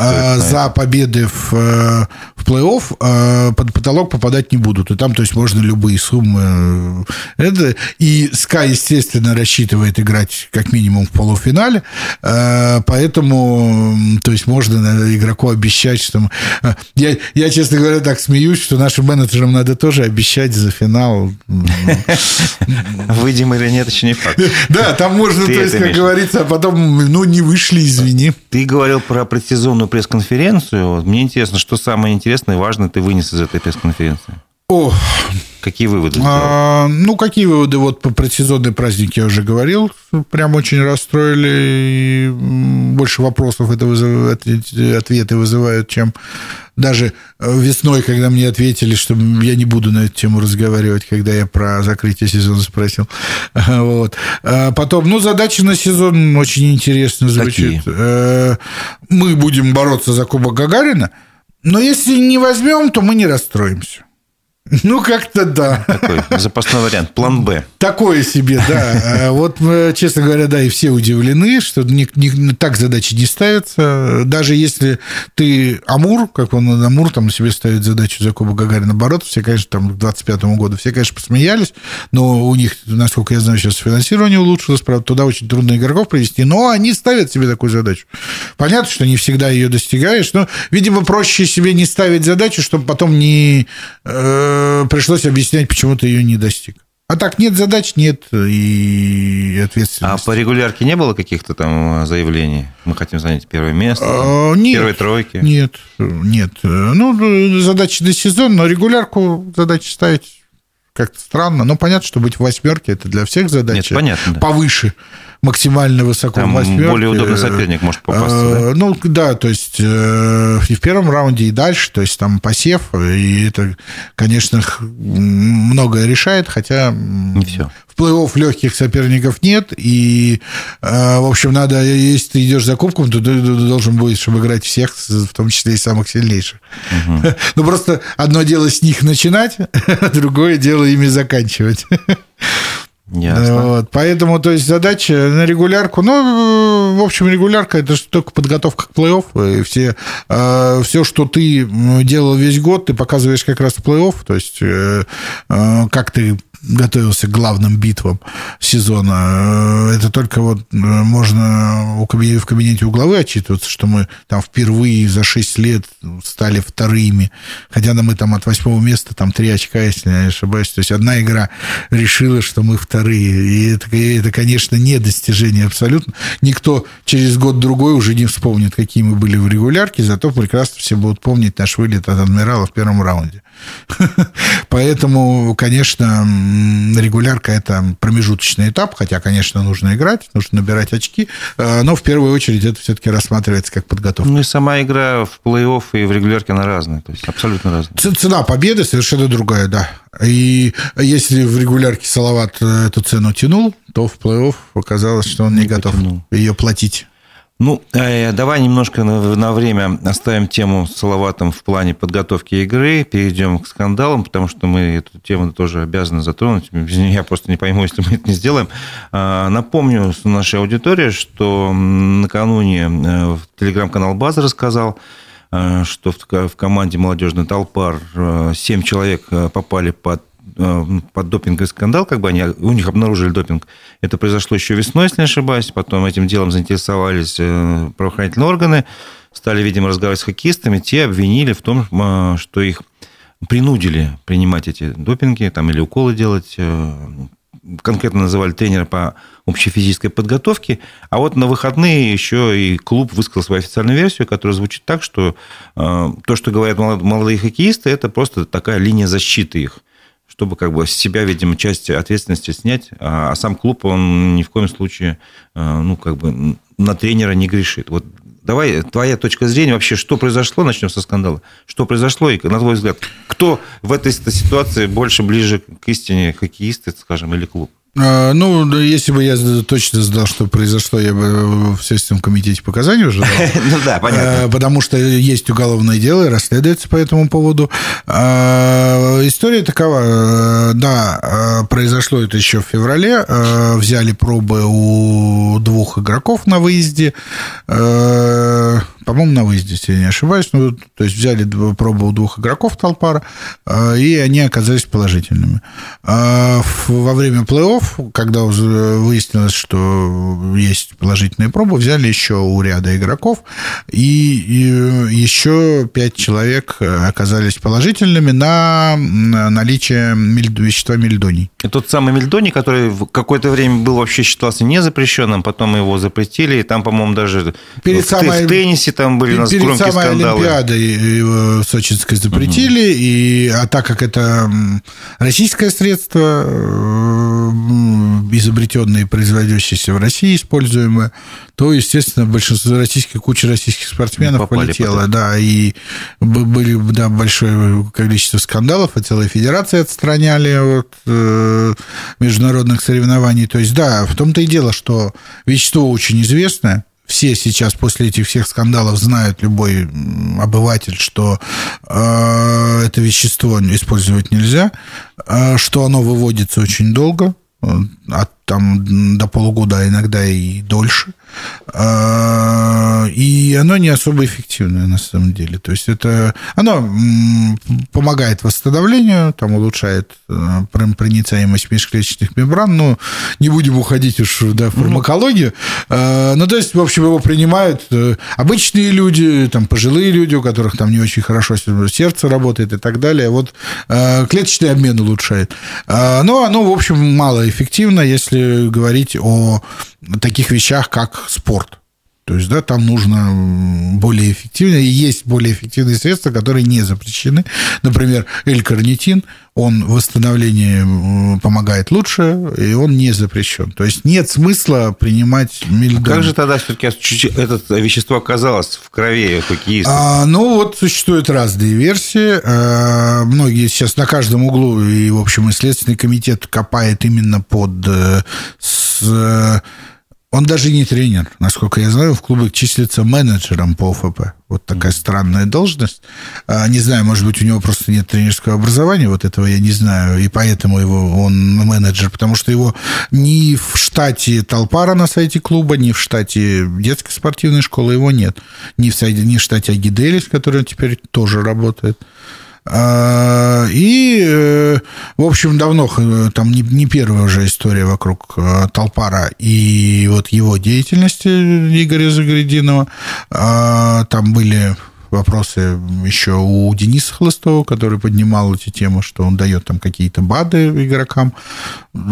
а, за победы в, э, в плей-офф а, под потолок попадать не будут. И там, то есть, можно любые суммы. Это, и СКА, естественно, рассчитывает играть как минимум в полуфинале, поэтому, то есть, можно игроку обещать, что... Я, я, честно говоря, так смеюсь, что нашим менеджерам надо тоже обещать за финал. Выйдем или нет, еще не факт. Да, там можно, то есть, как говорится, а потом, ну, не вышли, извини. Ты говорил про предсезонную пресс-конференцию. Мне интересно, что самое интересное и важное ты вынес из этой пресс-конференции? О, Какие выводы? А, ну, какие выводы? Вот по предсезонной празднике я уже говорил. Прям очень расстроили. И больше вопросов это вызывает, ответы вызывают, чем даже весной, когда мне ответили, что я не буду на эту тему разговаривать, когда я про закрытие сезона спросил. Вот. А потом, ну, задачи на сезон очень интересно звучит. Какие? Э, мы будем бороться за Кубок Гагарина, но если не возьмем, то мы не расстроимся. Ну, как-то да. Такой запасной вариант, план Б. Такое себе, да. А вот, честно говоря, да, и все удивлены, что не, не, так задачи не ставятся. Даже если ты Амур, как он Амур там себе ставит задачу за Кубок Гагарина оборот, все, конечно, там к 25 году, все, конечно, посмеялись, но у них, насколько я знаю, сейчас финансирование улучшилось, правда, туда очень трудно игроков привести, но они ставят себе такую задачу. Понятно, что не всегда ее достигаешь, но, видимо, проще себе не ставить задачу, чтобы потом не э, Э, пришлось объяснять, почему ты ее не достиг. А так нет задач, нет и ответственности. А по регулярке не было каких-то там заявлений? Мы хотим занять первое место, а, нет, первой тройки? Нет, нет. Ну, задачи на сезон, но регулярку задачи ставить как-то странно. Но понятно, что быть в восьмерке это для всех задача. Нет, понятно. Да. Повыше максимально высоко Там в восьмерке. более удобный соперник может попасть. Да? Ну, да, то есть э, и в первом раунде, и дальше, то есть там посев, и это, конечно, многое решает, хотя не все. в плей-офф легких соперников нет, и, э, в общем, надо, если ты идешь за кубком, то ты должен будешь, чтобы играть всех, в том числе и самых сильнейших. Угу. Ну, просто одно дело с них начинать, а другое дело ими заканчивать. Ясно. Вот, поэтому, то есть, задача на регулярку, ну, в общем, регулярка – это же только подготовка к плей-офф, и все, э, все, что ты делал весь год, ты показываешь как раз в плей-офф, то есть, э, э, как ты готовился к главным битвам сезона. Это только вот э, можно в кабинете у главы отчитываться, что мы там впервые за 6 лет стали вторыми, хотя мы там от восьмого места там три очка, если я не ошибаюсь. То есть одна игра решила, что мы вторые. И это, это конечно, не достижение абсолютно. Никто через год-другой уже не вспомнит, какие мы были в регулярке, зато прекрасно все будут помнить наш вылет от адмирала в первом раунде. Поэтому, конечно, регулярка – это промежуточный этап, хотя, конечно, нужно играть, нужно набирать очки, э, но в первую очередь это все-таки рассматривается как подготовка. Ну и сама игра в плей-офф и в регулярке, она разная, то есть абсолютно разная. Цена победы совершенно другая, да. И если в регулярке Салават э, эту цену тянул, то в плей-офф оказалось, что он не, не готов потянул. ее платить. Ну, э, давай немножко на, время оставим тему с Салаватом в плане подготовки игры, перейдем к скандалам, потому что мы эту тему тоже обязаны затронуть. Я просто не пойму, если мы это не сделаем. А, напомню нашей аудитории, что накануне э, телеграм-канал База рассказал, э, что в команде «Молодежный толпар» 7 человек попали под под допинговый скандал, как бы они, у них обнаружили допинг. Это произошло еще весной, если не ошибаюсь. Потом этим делом заинтересовались правоохранительные органы, стали, видимо, разговаривать с хоккеистами. Те обвинили в том, что их принудили принимать эти допинги там, или уколы делать конкретно называли тренера по общей физической подготовке, а вот на выходные еще и клуб высказал свою официальную версию, которая звучит так, что э, то, что говорят молодые хоккеисты, это просто такая линия защиты их чтобы как бы с себя, видимо, часть ответственности снять, а, а сам клуб, он ни в коем случае, э, ну, как бы на тренера не грешит. Вот давай твоя точка зрения вообще, что произошло, начнем со скандала. Что произошло, и, на твой взгляд, кто в этой ситуации больше ближе к истине, хоккеисты, скажем, или клуб? А, ну, если бы я точно знал, что произошло, я бы в Следственном комитете показания уже дал. Ну да, понятно. А, потому что есть уголовное дело и расследуется по этому поводу. А, история такова. Да, произошло это еще в феврале. Взяли пробы у двух игроков на выезде по-моему, на выезде, если я не ошибаюсь. Ну, то есть взяли пробу у двух игроков Талпара, и они оказались положительными. Во время плей-офф, когда выяснилось, что есть положительные пробы, взяли еще у ряда игроков, и еще пять человек оказались положительными на наличие вещества мельдоний. И тот самый мельдоний, который какое-то время был вообще считался незапрещенным, потом его запретили, и там, по-моему, даже Перед в, самой... в теннисе там были у нас Перед громкие самой скандалы. Олимпиадой Сочинской запретили, угу. и, а так как это российское средство, изобретенное и производящееся в России, используемое, то, естественно, большинство российских, куча российских спортсменов Попали полетела, да, и были да, большое количество скандалов, и целые федерации отстраняли от э, международных соревнований. То есть, да, в том-то и дело, что вещество очень известное, все сейчас после этих всех скандалов знают, любой обыватель, что э, это вещество использовать нельзя, э, что оно выводится очень долго, э, от там до полугода, а иногда и дольше. А, и оно не особо эффективное на самом деле. То есть это оно помогает восстановлению, там улучшает э, проницаемость межклеточных мембран, но не будем уходить уж да, в фармакологию. А, ну, то есть, в общем, его принимают э, обычные люди, там, пожилые люди, у которых там не очень хорошо сердце работает и так далее. Вот э, клеточный обмен улучшает. Но оно, в общем, малоэффективно, если говорить о таких вещах, как спорт. То есть, да, там нужно более эффективно, и есть более эффективные средства, которые не запрещены. Например, L-карнитин, он в восстановлении помогает лучше, и он не запрещен. То есть нет смысла принимать мельдон. А как же тогда все-таки это вещество оказалось в крови хоккеиста? А, ну, вот существуют разные версии. А, многие сейчас на каждом углу, и, в общем, и Следственный комитет копает именно под э, с, он даже не тренер. Насколько я знаю, в клубе числится менеджером по ОФП. Вот такая странная должность. А, не знаю, может быть, у него просто нет тренерского образования, вот этого я не знаю, и поэтому его он менеджер, потому что его ни в штате Толпара на сайте клуба, ни в штате детской спортивной школы его нет. Ни в, ни в штате Агиделис, который теперь тоже работает. А, и, э, в общем, давно, там не, не первая уже история вокруг э, Толпара и вот его деятельности Игоря Загрединова. А, там были вопросы еще у Дениса Хлыстова, который поднимал эти темы, что он дает там какие-то БАДы игрокам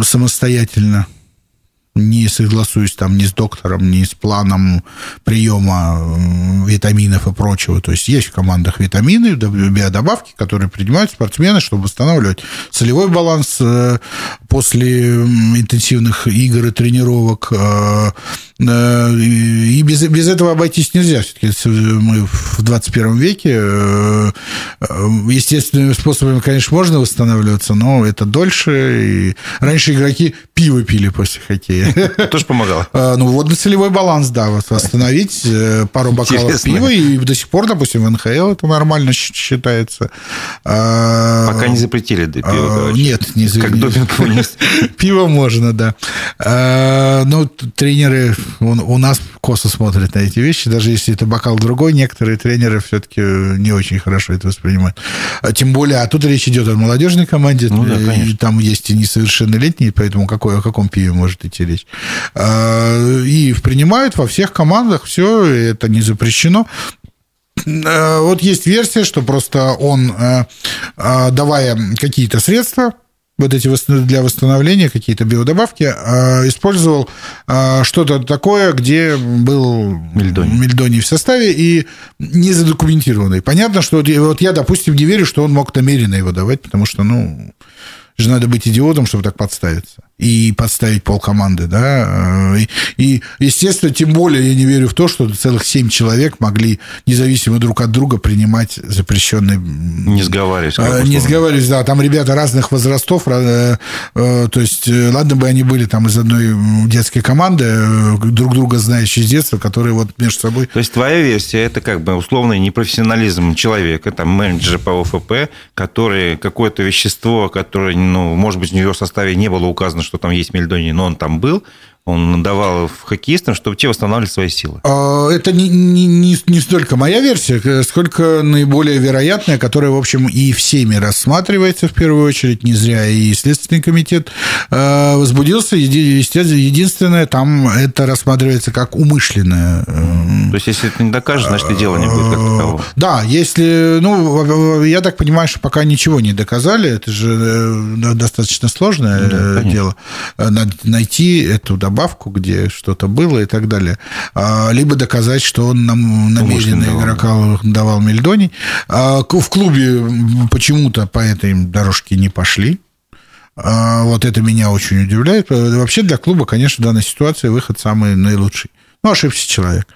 самостоятельно не согласуюсь там ни с доктором, ни с планом приема витаминов и прочего. То есть есть в командах витамины, биодобавки, которые принимают спортсмены, чтобы восстанавливать целевой баланс э, после интенсивных игр и тренировок. Э, э, и без, без этого обойтись нельзя. Все-таки мы в 21 веке. Естественными способами, конечно, можно восстанавливаться, но это дольше. И раньше игроки пиво пили после хоккея. Тоже помогало? Ну, водно-целевой баланс, да, восстановить пару бокалов пива, и до сих пор, допустим, в НХЛ это нормально считается. Пока не запретили пиво, короче. Нет, не запретили. Как допинг Пиво можно, да. Ну, тренеры у нас косо смотрят на эти вещи, даже если это бокал другой, некоторые тренеры все-таки не очень хорошо это воспринимают. Тем более, а тут речь идет о молодежной команде, ну, да, и там есть и несовершеннолетние, поэтому какой, о каком пиве может идти речь. И принимают во всех командах все, это не запрещено. Вот есть версия, что просто он, давая какие-то средства, вот эти для восстановления какие-то биодобавки, использовал что-то такое, где был мельдоний. мельдоний в составе и не задокументированный. Понятно, что вот я, допустим, не верю, что он мог намеренно его давать, потому что, ну, же надо быть идиотом, чтобы так подставиться и подставить полкоманды, да. И, и, естественно, тем более я не верю в то, что целых семь человек могли независимо друг от друга принимать запрещенные... Не сговариваясь. А, не сговариваясь, да. Там ребята разных возрастов, э, э, то есть, э, ладно бы они были там из одной детской команды, друг друга знающие с детства, которые вот между собой... То есть, твоя версия, это как бы условный непрофессионализм человека, там, менеджера по ОФП, который какое-то вещество, которое, ну, может быть, в его составе не было указано, что там есть мельдоний, но он там был, он давал хоккеистам, чтобы те восстанавливали свои силы. А, это не, не, не, не столько моя версия, сколько наиболее вероятная, которая, в общем, и всеми рассматривается в первую очередь, не зря и Следственный комитет а, возбудился. Единственное, там это рассматривается как умышленное. То есть, если это не докажешь, значит, и дела не будет как такового. Да, если, ну, я так понимаю, что пока ничего не доказали, это же э, достаточно сложное ну, да, дело. Надо найти эту добавку добавку, где что-то было и так далее, а, либо доказать, что он нам намеренно игрока давал мельдоний. А, в клубе почему-то по этой дорожке не пошли. А, вот это меня очень удивляет. Вообще для клуба, конечно, в данной ситуации выход самый наилучший. Ну, ошибся человек.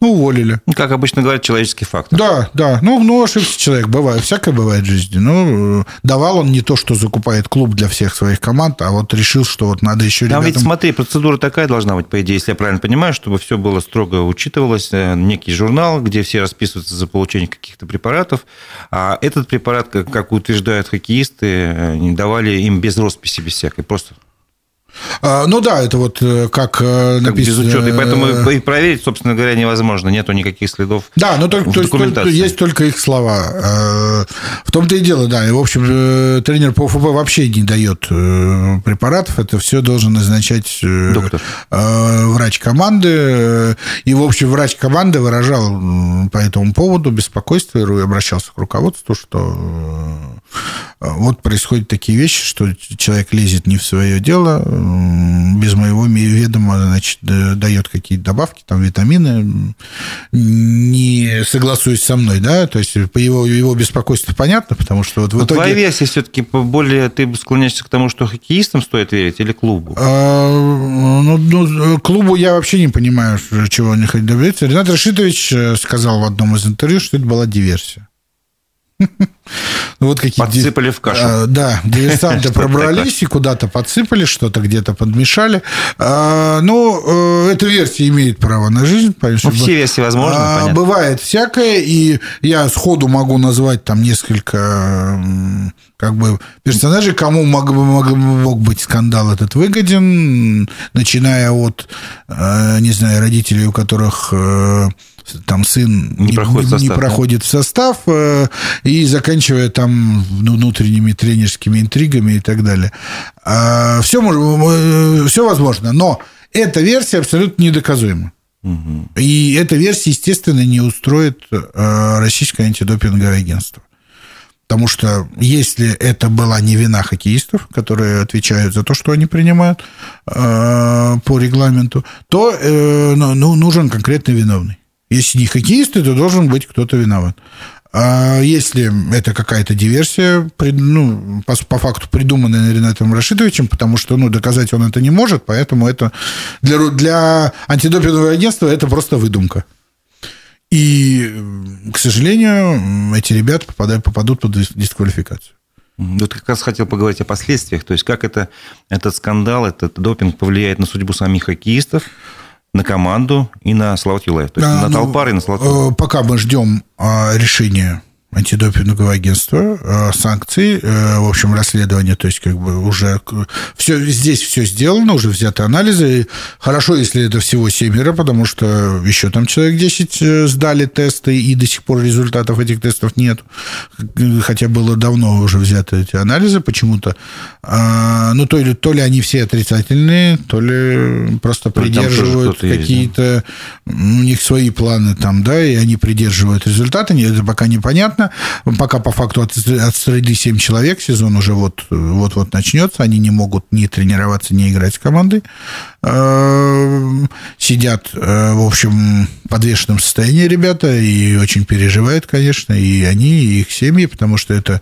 Ну, уволили. Ну, как обычно говорят, человеческий фактор. Да, да. Ну, ну, ошибся человек. Бывает. Всякое бывает в жизни. Ну, давал он не то, что закупает клуб для всех своих команд, а вот решил, что вот надо еще Там ребятам... ведь, смотри, процедура такая должна быть, по идее, если я правильно понимаю, чтобы все было строго учитывалось. Э, некий журнал, где все расписываются за получение каких-то препаратов. А этот препарат, как утверждают хоккеисты, э, давали им без росписи, без всякой. Просто ну да, это вот э, как, э, написано... без учета. И поэтому э, и проверить, собственно говоря, невозможно. Нету никаких следов Да, но только, то есть, только, есть только их слова. В том-то и дело, да. И, в общем, тренер по ФБ вообще не дает препаратов. Это все должен назначать Доктор. врач команды. И, в общем, врач команды выражал по этому поводу беспокойство и обращался к руководству, что вот происходят такие вещи, что человек лезет не в свое дело, без моего ведома, значит, дает какие-то добавки, там, витамины, не согласуясь со мной, да, то есть по его, его беспокойству понятно, потому что вот в итоге... Твоя версия все-таки более, ты склоняешься к тому, что хоккеистам стоит верить или клубу? А, ну, ну, клубу я вообще не понимаю, чего они хотят добиться. Ренат Рашидович э, сказал в одном из интервью, что это была диверсия. Ну, вот какие подсыпали в кашу. А, да, диверсанты пробрались и куда-то подсыпали, что-то где-то подмешали. А, ну, э, эта версия имеет право на жизнь. Ну, все версии возможны, а, Бывает всякое, и я сходу могу назвать там несколько как бы персонажей, кому мог, мог, мог быть скандал этот выгоден, начиная от, э, не знаю, родителей, у которых э, там сын не, не, проходит, состав, не проходит в состав, э, и заканчивая там внутренними тренерскими интригами и так далее. Все, а, все возможно, но эта версия абсолютно недоказуема. Угу. И эта версия, естественно, не устроит российское антидопинговое агентство. Потому что если это была не вина хоккеистов, которые отвечают за то, что они принимают э, по регламенту, то э, ну, ну нужен конкретный виновный. Если не хоккеисты, то должен быть кто-то виноват. А если это какая-то диверсия, ну, по, по факту придуманная Ренатом Рашидовичем, потому что ну, доказать он это не может, поэтому это для, для антидопингового агентства это просто выдумка. И, к сожалению, эти ребята попадают, попадут под дисквалификацию. Вот как раз хотел поговорить о последствиях, то есть как это, этот скандал, этот допинг повлияет на судьбу самих хоккеистов, на команду и на Славу Юлаев. То есть а, на ну, Толпар и на Славу э, Пока мы ждем а, решения антидопинговое агентство, э, санкции, э, в общем, расследование, то есть как бы уже все, здесь все сделано, уже взяты анализы. Хорошо, если это всего семеро, потому что еще там человек 10 э, сдали тесты, и до сих пор результатов этих тестов нет. Хотя было давно уже взяты эти анализы почему-то. А, ну, то ли, то ли они все отрицательные, то ли просто то придерживают какие-то... У них свои планы там, да, и они придерживают результаты. Это пока непонятно понятно. Пока по факту отстрелили 7 человек, сезон уже вот-вот начнется. Они не могут ни тренироваться, ни играть с командой. Э, сидят, э, в общем, в подвешенном состоянии ребята и очень переживают, конечно, и они, и их семьи, потому что это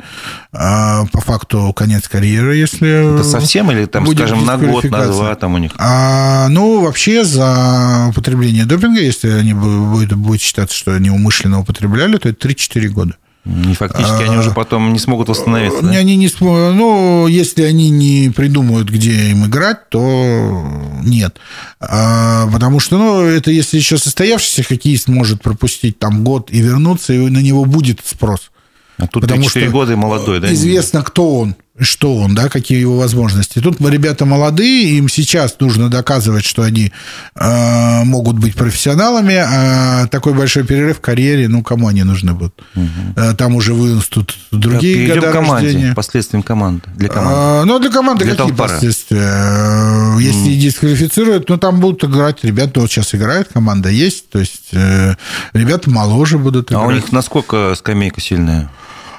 э, по факту конец карьеры, если... Это совсем или, там, скажем, на год, на два там у них? А, ну, вообще за употребление допинга, если они будут, будет считаться, что они умышленно употребляли, то это 3-4 года. И фактически они уже потом не смогут восстановиться. Да? Они не смогут. Ну, если они не придумают, где им играть, то нет. А, потому что, ну, это если еще состоявшийся хоккеист может пропустить там год и вернуться, и на него будет спрос. А тут Потому 4 года и молодой, да? Известно, кто он что он, да, какие его возможности. Тут ребята молодые, им сейчас нужно доказывать, что они э, могут быть профессионалами, а такой большой перерыв в карьере, ну, кому они нужны будут? Угу. Там уже вырастут другие да, года команде, рождения. последствиям команды, для команды. А, ну, для команды для какие толпара. последствия? Э, если mm. дисквалифицируют, ну, там будут играть ребята, вот сейчас играет команда, есть, то есть э, ребята моложе будут играть. А у них насколько скамейка сильная?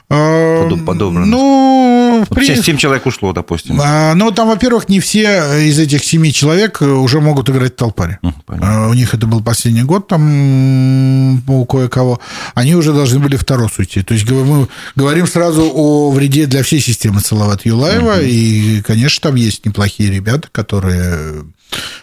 А, подобрано? Ну. 7 человек ушло, допустим. А, ну, там, во-первых, не все из этих семи человек уже могут играть в толпаре. Понятно. У них это был последний год, там у кое-кого. Они уже должны были второй уйти. То есть мы говорим сразу о вреде для всей системы Салават Юлаева. Угу. И, конечно, там есть неплохие ребята, которые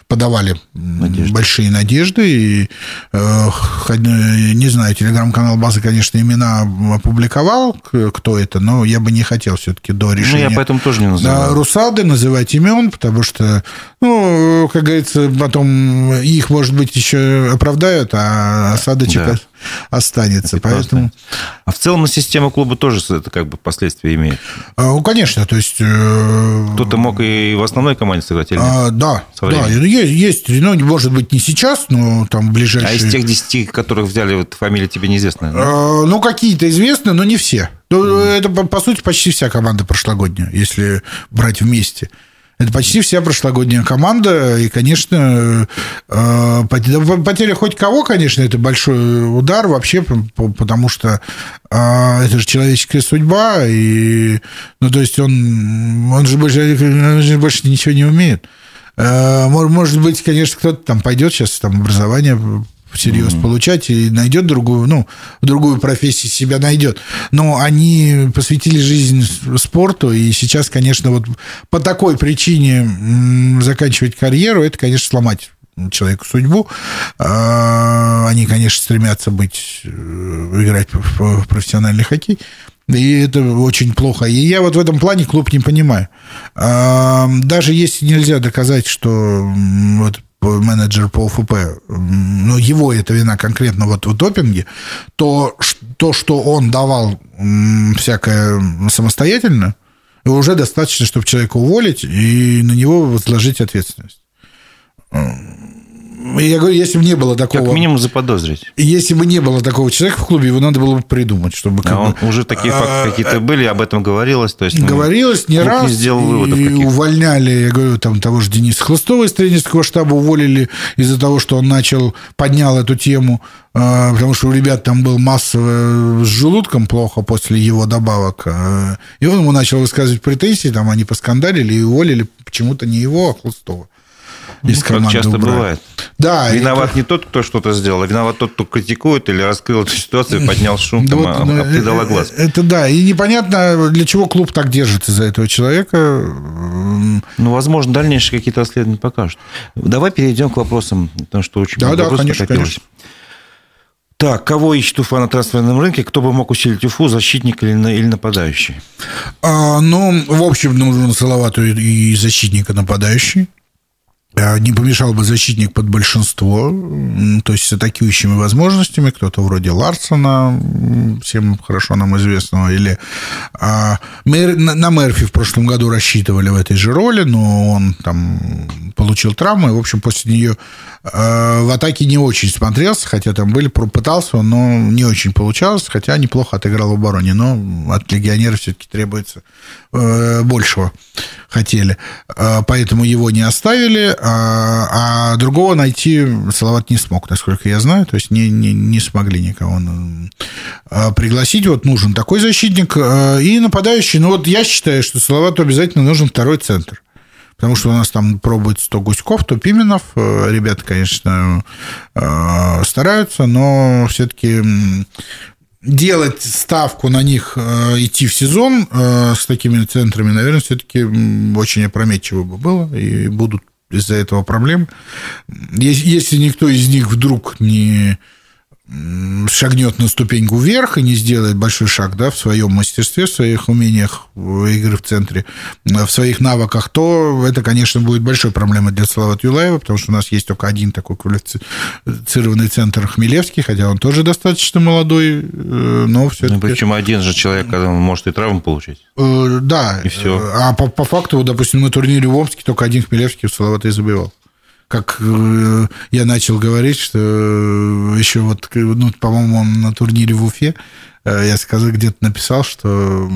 подавали надежды. большие надежды. И, э, не знаю, телеграм-канал Базы, конечно, имена опубликовал, кто это, но я бы не хотел все-таки до решения. Ну, я поэтому тоже не называю. Русады называть имен, потому что, ну, как говорится, потом их, может быть, еще оправдают, а осадочек да. Останется. Поэтому... А в целом на систему клуба тоже это как бы последствия имеет? А, ну, конечно, то есть... Э, Кто-то мог и в основной команде сыграть или? А, да, да, есть, есть, ну, может быть, не сейчас, но там ближайшие... А из тех десяти, которых взяли, вот фамилия тебе неизвестна? А, ну, какие-то известны, но не все. Ну, это, по сути, почти вся команда прошлогодняя, если брать вместе. Это почти вся прошлогодняя команда, и, конечно, э, потеря хоть кого, конечно, это большой удар вообще, потому что э, это же человеческая судьба, и, ну, то есть он, он же больше, он же больше ничего не умеет. Э, может быть, конечно, кто-то там пойдет сейчас там образование всерьез mm-hmm. получать и найдет другую, ну, другую профессию себя найдет. Но они посвятили жизнь спорту, и сейчас, конечно, вот по такой причине заканчивать карьеру, это, конечно, сломать человеку судьбу. А, они, конечно, стремятся быть, э, играть в профессиональный хоккей. И это очень плохо. И я вот в этом плане клуб не понимаю. А, даже если нельзя доказать, что вот менеджер по ОФП, ну, его это вина конкретно вот в допинге, то то, что он давал всякое самостоятельно, уже достаточно, чтобы человека уволить и на него возложить ответственность. Я говорю, если бы не было такого... Как минимум заподозрить. Если бы не было такого человека в клубе, его надо было бы придумать, чтобы... А он, бы, уже такие факты а, какие-то были, об этом говорилось. То есть, ну, говорилось не раз. Не сделал выводов и каких увольняли, я говорю, там того же Дениса Хлыстова из тренерского штаба уволили из-за того, что он начал, поднял эту тему, а, потому что у ребят там был массово с желудком плохо после его добавок. А, и он ему начал высказывать претензии, там они поскандалили и уволили почему-то не его, а Хлыстова из ну, команды часто убрали. бывает. Да, виноват это... не тот, кто что-то сделал, а виноват тот, кто критикует или раскрыл эту ситуацию, поднял шум, там, вот, ну, придал э, глаз. Это да, и непонятно, для чего клуб так держится за этого человека. Ну, возможно, дальнейшие какие-то расследования покажут. Давай перейдем к вопросам, потому что очень да, много да, конечно, конечно. Так, кого ищет Уфа на трансферном рынке? Кто бы мог усилить Уфу, защитник или, или нападающий? А, ну, в общем, нужен Салавату и защитника нападающий. А, не помешал бы защитник под большинство, то есть с атакующими возможностями, кто-то вроде Ларсона, всем хорошо нам известного, или а, Мэр, на Мерфи в прошлом году рассчитывали в этой же роли, но он там получил травму, и, в общем, после нее а, в атаке не очень смотрелся, хотя там были, пытался, но не очень получалось, хотя неплохо отыграл в обороне, но от легионера все-таки требуется э, большего хотели. А, поэтому его не оставили, а, другого найти Салават не смог, насколько я знаю. То есть не, не, не смогли никого а, пригласить. Вот нужен такой защитник. И нападающий, ну вот я считаю, что Салавату обязательно нужен второй центр. Потому что у нас там пробует 100 Гуськов, то Пименов. Ребята, конечно, стараются, но все-таки делать ставку на них, э, идти в сезон э, с такими центрами, наверное, все-таки очень опрометчиво бы было, и будут из-за этого проблем. Если никто из них вдруг не шагнет на ступеньку вверх и не сделает большой шаг да, в своем мастерстве, в своих умениях игры в центре, в своих навыках, то это, конечно, будет большой проблемой для Салавата Юлаева, потому что у нас есть только один такой квалифицированный центр Хмелевский, хотя он тоже достаточно молодой, э, но все ну, Причем один же человек, когда он может и травму получить. Э, да. И все. А по, по факту, допустим, на турнире в Омске только один Хмелевский у Салавата и забивал как э, я начал говорить, что э, еще вот, ну, по-моему, на турнире в Уфе э, я сказал, где-то написал, что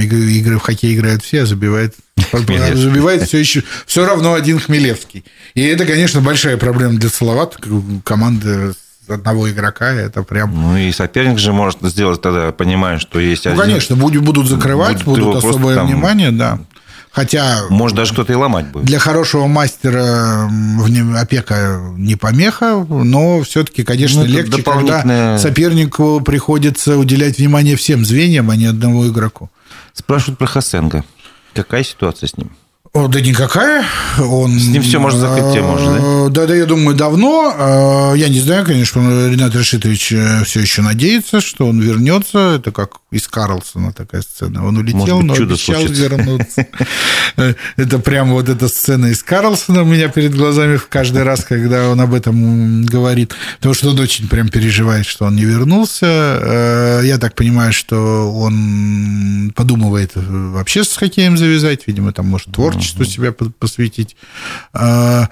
игры в хоккей играют все, а забивает, забивает все еще все равно один Хмелевский. И это, конечно, большая проблема для Салавата, команды одного игрока, это прям... Ну, и соперник же может сделать тогда, понимая, что есть ну, один... конечно, будут закрывать, будут, будут особое там... внимание, да. Хотя... Может, даже кто-то и ломать будет. Для хорошего мастера опека не помеха, но все-таки, конечно, ну, легче, дополнительное... когда сопернику приходится уделять внимание всем звеньям, а не одному игроку. Спрашивают про Хасенга. Какая ситуация с ним? О, да никакая. Он, С ним все можно закрыть тему уже, да? Да, да, я думаю, давно. Э, я не знаю, конечно, Ренат Решитович э, все еще надеется, что он вернется. Это как из Карлсона такая сцена. Он улетел, быть, но обещал случится. вернуться. Э, это прям вот эта сцена из Карлсона у меня перед глазами каждый раз, когда он об этом говорит. Потому что он очень прям переживает, что он не вернулся. Я так понимаю, что он подумывает вообще с хоккеем завязать. Видимо, там, может, творчество творчеству себя посвятить. А,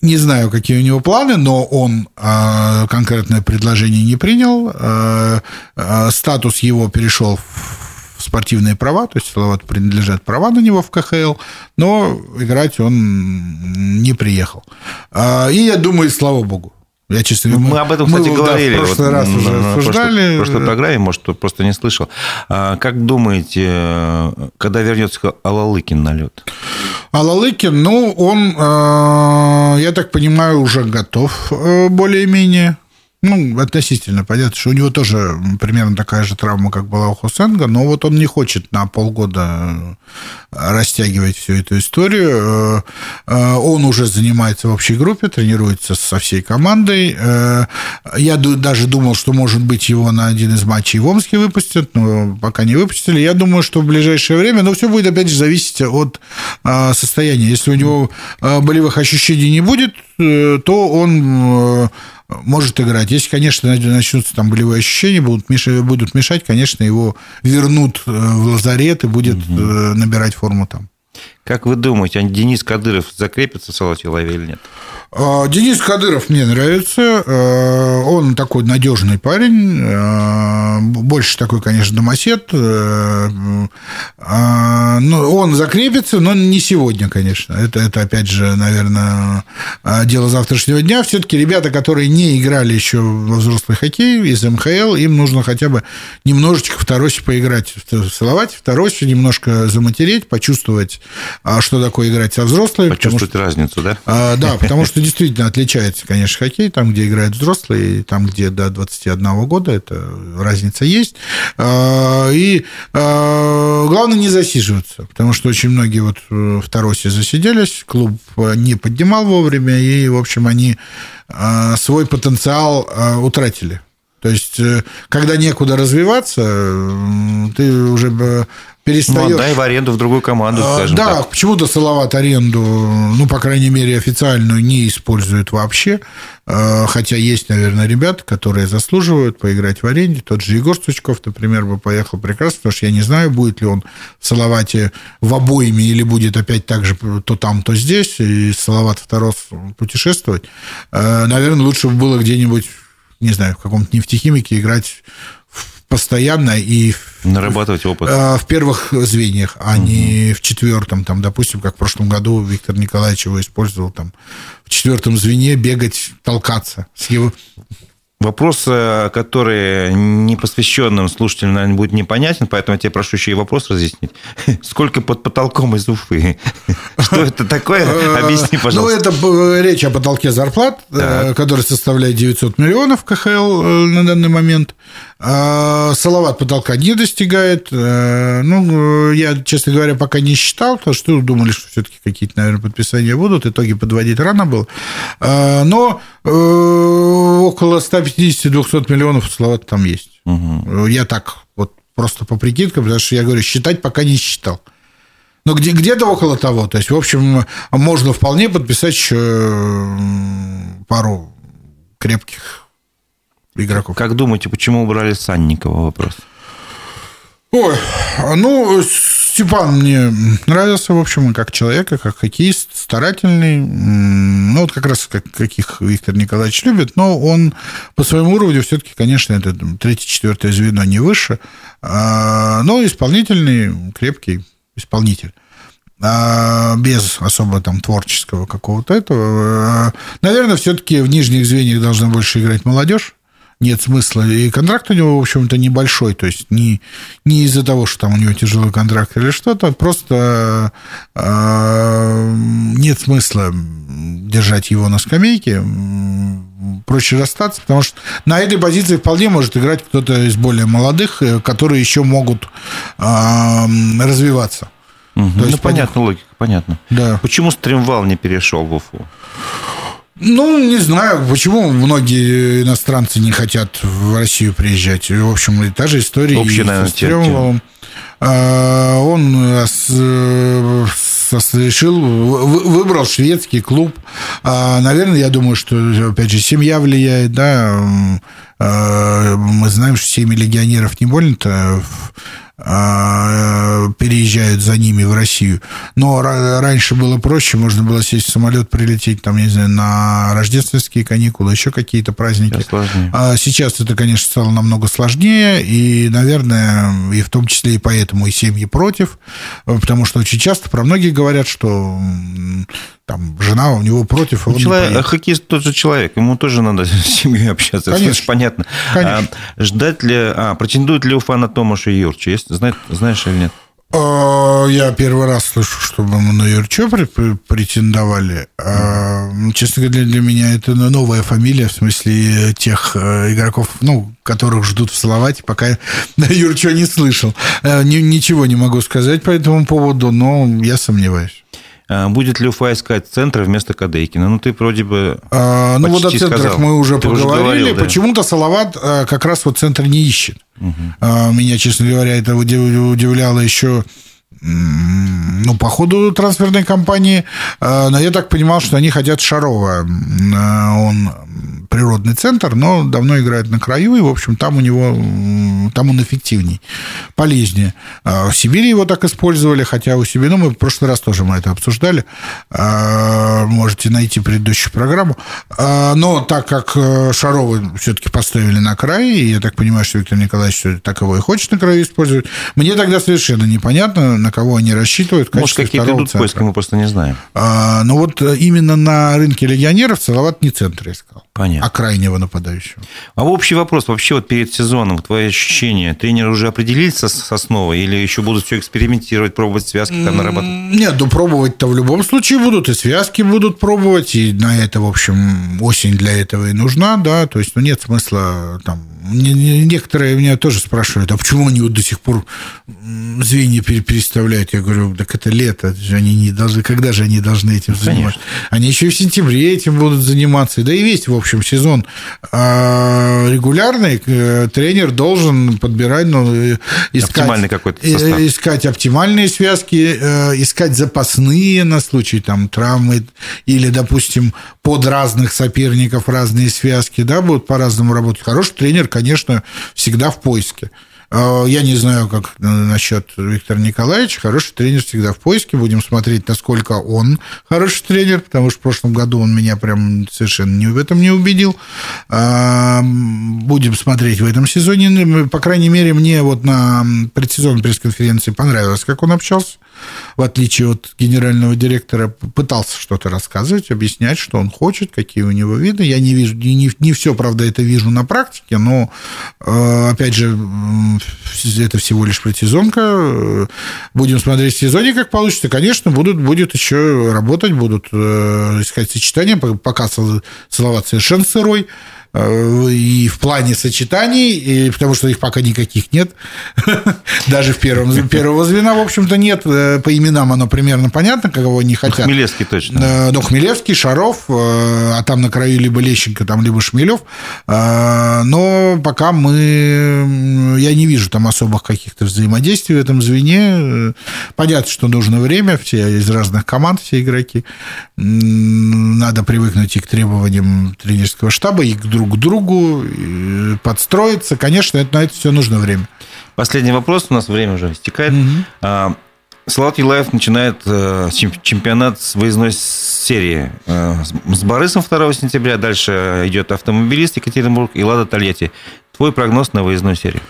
не знаю, какие у него планы, но он а, конкретное предложение не принял. А, статус его перешел в спортивные права, то есть Салавату принадлежат права на него в КХЛ, но играть он не приехал. И я думаю, слава богу, я честно говоря, мы, мы об этом, кстати, мы, говорили. Да, в прошлый вот, раз уже на, обсуждали. В прошлой программе, может, просто не слышал. А, как думаете, когда вернется Алалыкин на лед? Алалыкин, ну, он, а, я так понимаю, уже готов э, более-менее. Ну, относительно. Понятно, что у него тоже примерно такая же травма, как была у Хусенга, но вот он не хочет на полгода растягивать всю эту историю. Э, э, он уже занимается в общей группе, тренируется со всей командой. Э, я даже думал, что, может быть, его на один из матчей в Омске выпустят, но пока не выпустили. Я думаю, что в ближайшее время, но все будет, опять же, зависеть от состояния. Если у него болевых ощущений не будет, то он может играть. Если, конечно, начнутся там болевые ощущения, будут мешать, будут мешать конечно, его вернут э, в лазарет и будет угу. набирать форму там. Как вы думаете, Денис Кадыров закрепится в Салате Лаве или нет? А, Денис Кадыров мне нравится. А, он такой надежный парень. А, больше такой, конечно, домосед. Он закрепится, но не сегодня, конечно. Это, это опять же, наверное, дело завтрашнего дня. Все-таки ребята, которые не играли еще во взрослый хоккей из МХЛ, им нужно хотя бы немножечко в Таросе поиграть Салавате, в Таросе, немножко заматереть, почувствовать, что такое играть со взрослыми. Почувствовать что, разницу, да? Да, потому что действительно отличается, конечно, хоккей, там, где играют взрослые, там, где до 21 года, это разница есть. А, и а, главное не засиживаться, потому что очень многие вот в Таросе засиделись, клуб не поднимал вовремя, и, в общем, они а, свой потенциал утратили. То есть, э, когда некуда развиваться, ты уже перестаешь... Ну, отдай в аренду в другую команду, а, скажем Да, почему-то Салават аренду, ну, по крайней мере, официальную не использует вообще, а, хотя есть, наверное, ребята, которые заслуживают поиграть в аренде. Тот же Егор Стучков, например, бы поехал прекрасно, потому что я не знаю, будет ли он в Салавате в обоими или будет опять так же то там, то здесь, и Салават второй путешествовать. А, наверное, лучше бы было где-нибудь не знаю, в каком-то нефтехимике играть постоянно и нарабатывать опыт. э, в первых звеньях, а угу. не в четвертом, там, допустим, как в прошлом году Виктор Николаевич его использовал там в четвертом звене бегать, толкаться. С его Вопрос, э, который непосвященным слушателям, наверное, будет непонятен, поэтому я тебя прошу еще и вопрос разъяснить. Сколько под потолком из Уфы? Что это такое? Э, Объясни, ну, пожалуйста. Ну, это речь о потолке зарплат, который составляет 900 миллионов КХЛ на данный момент. А, Салават потолка не достигает. Э, ну, я, честно говоря, пока не считал, потому что думали, что все-таки какие-то, наверное, подписания будут. Итоги подводить рано было. А, но э, около 150-200 миллионов Салават там есть. Угу. Я так вот просто по прикидкам, потому что я говорю, считать пока не считал. Но где, где-то около того. То есть, в общем, можно вполне подписать еще пару крепких игроков. Как думаете, почему убрали Санникова вопрос? Ой, ну, Степан мне нравился, в общем, как человек, как хоккеист, старательный. Ну, вот как раз как, каких Виктор Николаевич любит, но он по своему уровню все-таки, конечно, это третье-четвертое звено не выше, а, но исполнительный, крепкий исполнитель а, без особо там творческого какого-то этого. Наверное, все-таки в нижних звеньях должна больше играть молодежь нет смысла. И контракт у него, в общем-то, небольшой. То есть не, не из-за того, что там у него тяжелый контракт или что-то, просто э, нет смысла держать его на скамейке. Проще расстаться, потому что на этой позиции вполне может играть кто-то из более молодых, э, которые еще могут э, развиваться. Угу. То есть, ну, понятно, логика, понятно. Да. Почему стримвал не перешел в Уфу? Ну, не знаю, почему многие иностранцы не хотят в Россию приезжать. В общем, и та же история Общая, наверное, с Тремовым. А, он э, решил, выбрал шведский клуб. А, наверное, я думаю, что, опять же, семья влияет, да. А, мы знаем, что семьи легионеров не больно-то а, переезжают за ними в Россию. Но раньше было проще, можно было сесть в самолет, прилететь там, не знаю, на рождественские каникулы, еще какие-то праздники. А сейчас это, конечно, стало намного сложнее, и, наверное, и в том числе и поэтому и семьи против, потому что очень часто про многих говорят, что там жена у него против, а человек, Хоккеист тот же человек, ему тоже надо с семьей общаться. Конечно. Это понятно. Конечно. А, ждать ли, а, претендует ли Уфа на Томаша и Юрча? Есть, знаешь, знаешь или нет? А, я первый раз слышу, чтобы мы на Юрчо претендовали. А, честно говоря, для меня это новая фамилия, в смысле тех э, игроков, ну, которых ждут в Словатии, пока Юрчо не слышал. Э, ничего не могу сказать по этому поводу, но я сомневаюсь. А, будет ли Уфа искать центры вместо Кадейкина? Ну, ты вроде бы а, Ну, вот о центрах сказал. мы уже ты поговорили. Уже говорил, да. Почему-то Салават а, как раз вот центр не ищет. Угу. Меня, честно говоря, это удивляло еще ну, по ходу трансферной кампании, но я так понимал, что они хотят Шарова. Он природный центр, но давно играет на краю, и, в общем, там у него, там он эффективней, полезнее. А в Сибири его так использовали, хотя у себя, ну, мы в прошлый раз тоже мы это обсуждали, а, можете найти предыдущую программу, а, но так как э, Шарова все-таки поставили на край, и я так понимаю, что Виктор Николаевич так его и хочет на краю использовать, мне тогда совершенно непонятно, на кого они рассчитывают. Может, какие-то идут центра. поиски, мы просто не знаем. Но вот именно на рынке легионеров Салават не центр искал. Понятно. А крайнего нападающего. А общий вопрос, вообще вот перед сезоном, твои ощущения, тренеры уже определились с основой или еще будут все экспериментировать, пробовать связки, там нарабатывать? Нет, ну пробовать-то в любом случае будут, и связки будут пробовать, и на это, в общем, осень для этого и нужна, да, то есть, ну, нет смысла там некоторые меня тоже спрашивают, а почему они вот до сих пор звенья переставляют? Я говорю, так это лето, они не должны, когда же они должны этим Конечно. заниматься? Они еще и в сентябре этим будут заниматься. Да и весь, в общем, сезон а, регулярный, э, тренер должен подбирать, ну, э, искать, Оптимальный какой-то э, состав. искать оптимальные связки, искать запасные на случай там, травмы или, допустим, под разных соперников разные связки, да, будут по-разному работать. Хороший тренер, конечно, всегда в поиске. А, я не знаю, как насчет Виктора Николаевича. Хороший тренер всегда в поиске. Будем смотреть, насколько он хороший тренер, потому что в прошлом году он меня прям совершенно не в этом не убедил. А, будем смотреть в этом сезоне. Ну, по крайней мере, мне вот на предсезонной пресс-конференции понравилось, как он общался в отличие от генерального директора, пытался что-то рассказывать, объяснять, что он хочет, какие у него виды. Я не вижу, не, не все, правда, это вижу на практике, но, э, опять же, это всего лишь предсезонка. Будем смотреть в сезоне, как получится. Конечно, будут, будет еще работать, будут э, искать сочетания, пока целовать совершенно сырой. Э, и в плане сочетаний, и, потому что их пока никаких нет. Даже в первом, первого звена, в общем-то, нет. Э, по именам оно примерно понятно, кого они хотят. Ну, Хмелевский точно. Э, ну, Хмелевский, Шаров, а там на краю либо Лещенко, там либо Шмелев. Но пока мы... Я не вижу там особых каких-то взаимодействий в этом звене. Понятно, что нужно время, все из разных команд, все игроки. Надо привыкнуть и к требованиям тренерского штаба, и к друг друг к другу, подстроиться. Конечно, это, на это все нужно время. Последний вопрос, у нас время уже истекает. Угу. Салат Юлаев начинает э, чемпионат с выездной серии э, с Борисом 2 сентября. Дальше идет автомобилист Екатеринбург и Лада Тольятти. Твой прогноз на выездную серию?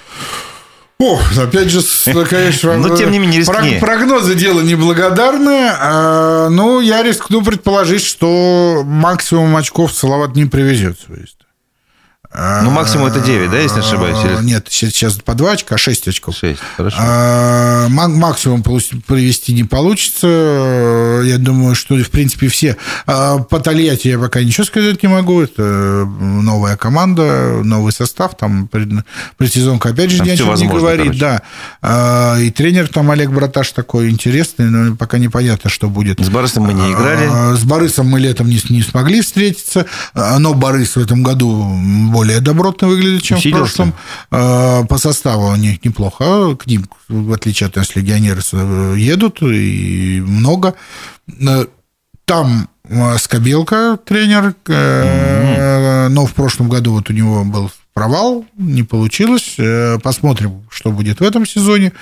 О, опять же, конечно, но тем не менее рискни. прогнозы дело неблагодарное. А, ну, я рискну предположить, что максимум очков Салават не привезет. Ну, максимум это 9, да, если не ошибаюсь? Или... Нет, сейчас по 2 очка, 6 очков. 6, хорошо. А, максимум провести не получится. Я думаю, что, в принципе, все... А, по Тольятти я пока ничего сказать не могу. Это новая команда, новый состав. Там предсезонка, опять же, там ни о чем не говорит. Короче. Да. А, и тренер там Олег Браташ такой интересный, но пока непонятно, что будет. С Борисом мы не играли. С Борисом мы летом не, не смогли встретиться. Но Борис в этом году более добротно выглядят, чем Усиделся. в прошлом. А, по составу они неплохо. К ним, в отличие от нас, легионеры едут, и много. Э, там а, Скобелка тренер, mm-hmm. но в прошлом году вот у него был провал, не получилось. Э, посмотрим, что будет в этом сезоне.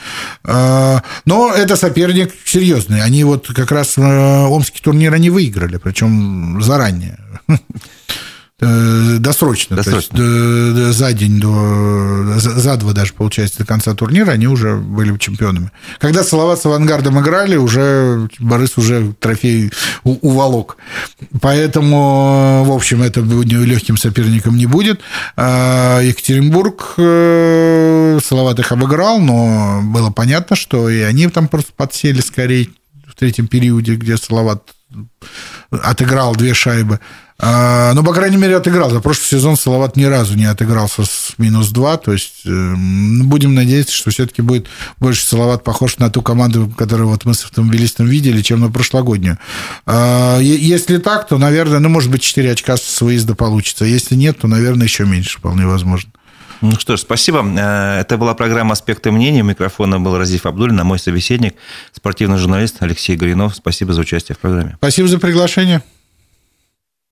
Но это соперник серьезный. Они вот как раз омский турнир они выиграли, причем заранее. Э, досрочно, досрочно. То есть за день до за два даже получается до конца турнира они уже были чемпионами. Когда Салават с авангардом играли, уже Борис уже трофей уволок. Поэтому, в общем, это легким соперником не будет. А Екатеринбург э, Салават их обыграл, но было понятно, что и они там просто подсели скорее в третьем периоде, где Салават отыграл две шайбы. А, ну, по крайней мере, отыграл. За прошлый сезон Салават ни разу не отыгрался с минус 2. То есть э, будем надеяться, что все-таки будет больше Салават похож на ту команду, которую вот мы с автомобилистом видели, чем на прошлогоднюю. А, если так, то, наверное, ну, может быть, 4 очка с выезда получится. Если нет, то, наверное, еще меньше вполне возможно. Ну что ж, спасибо. Э, это была программа «Аспекты мнения». У микрофона был Разиф Абдулин, а мой собеседник, спортивный журналист Алексей Горинов. Спасибо за участие в программе. Спасибо за приглашение.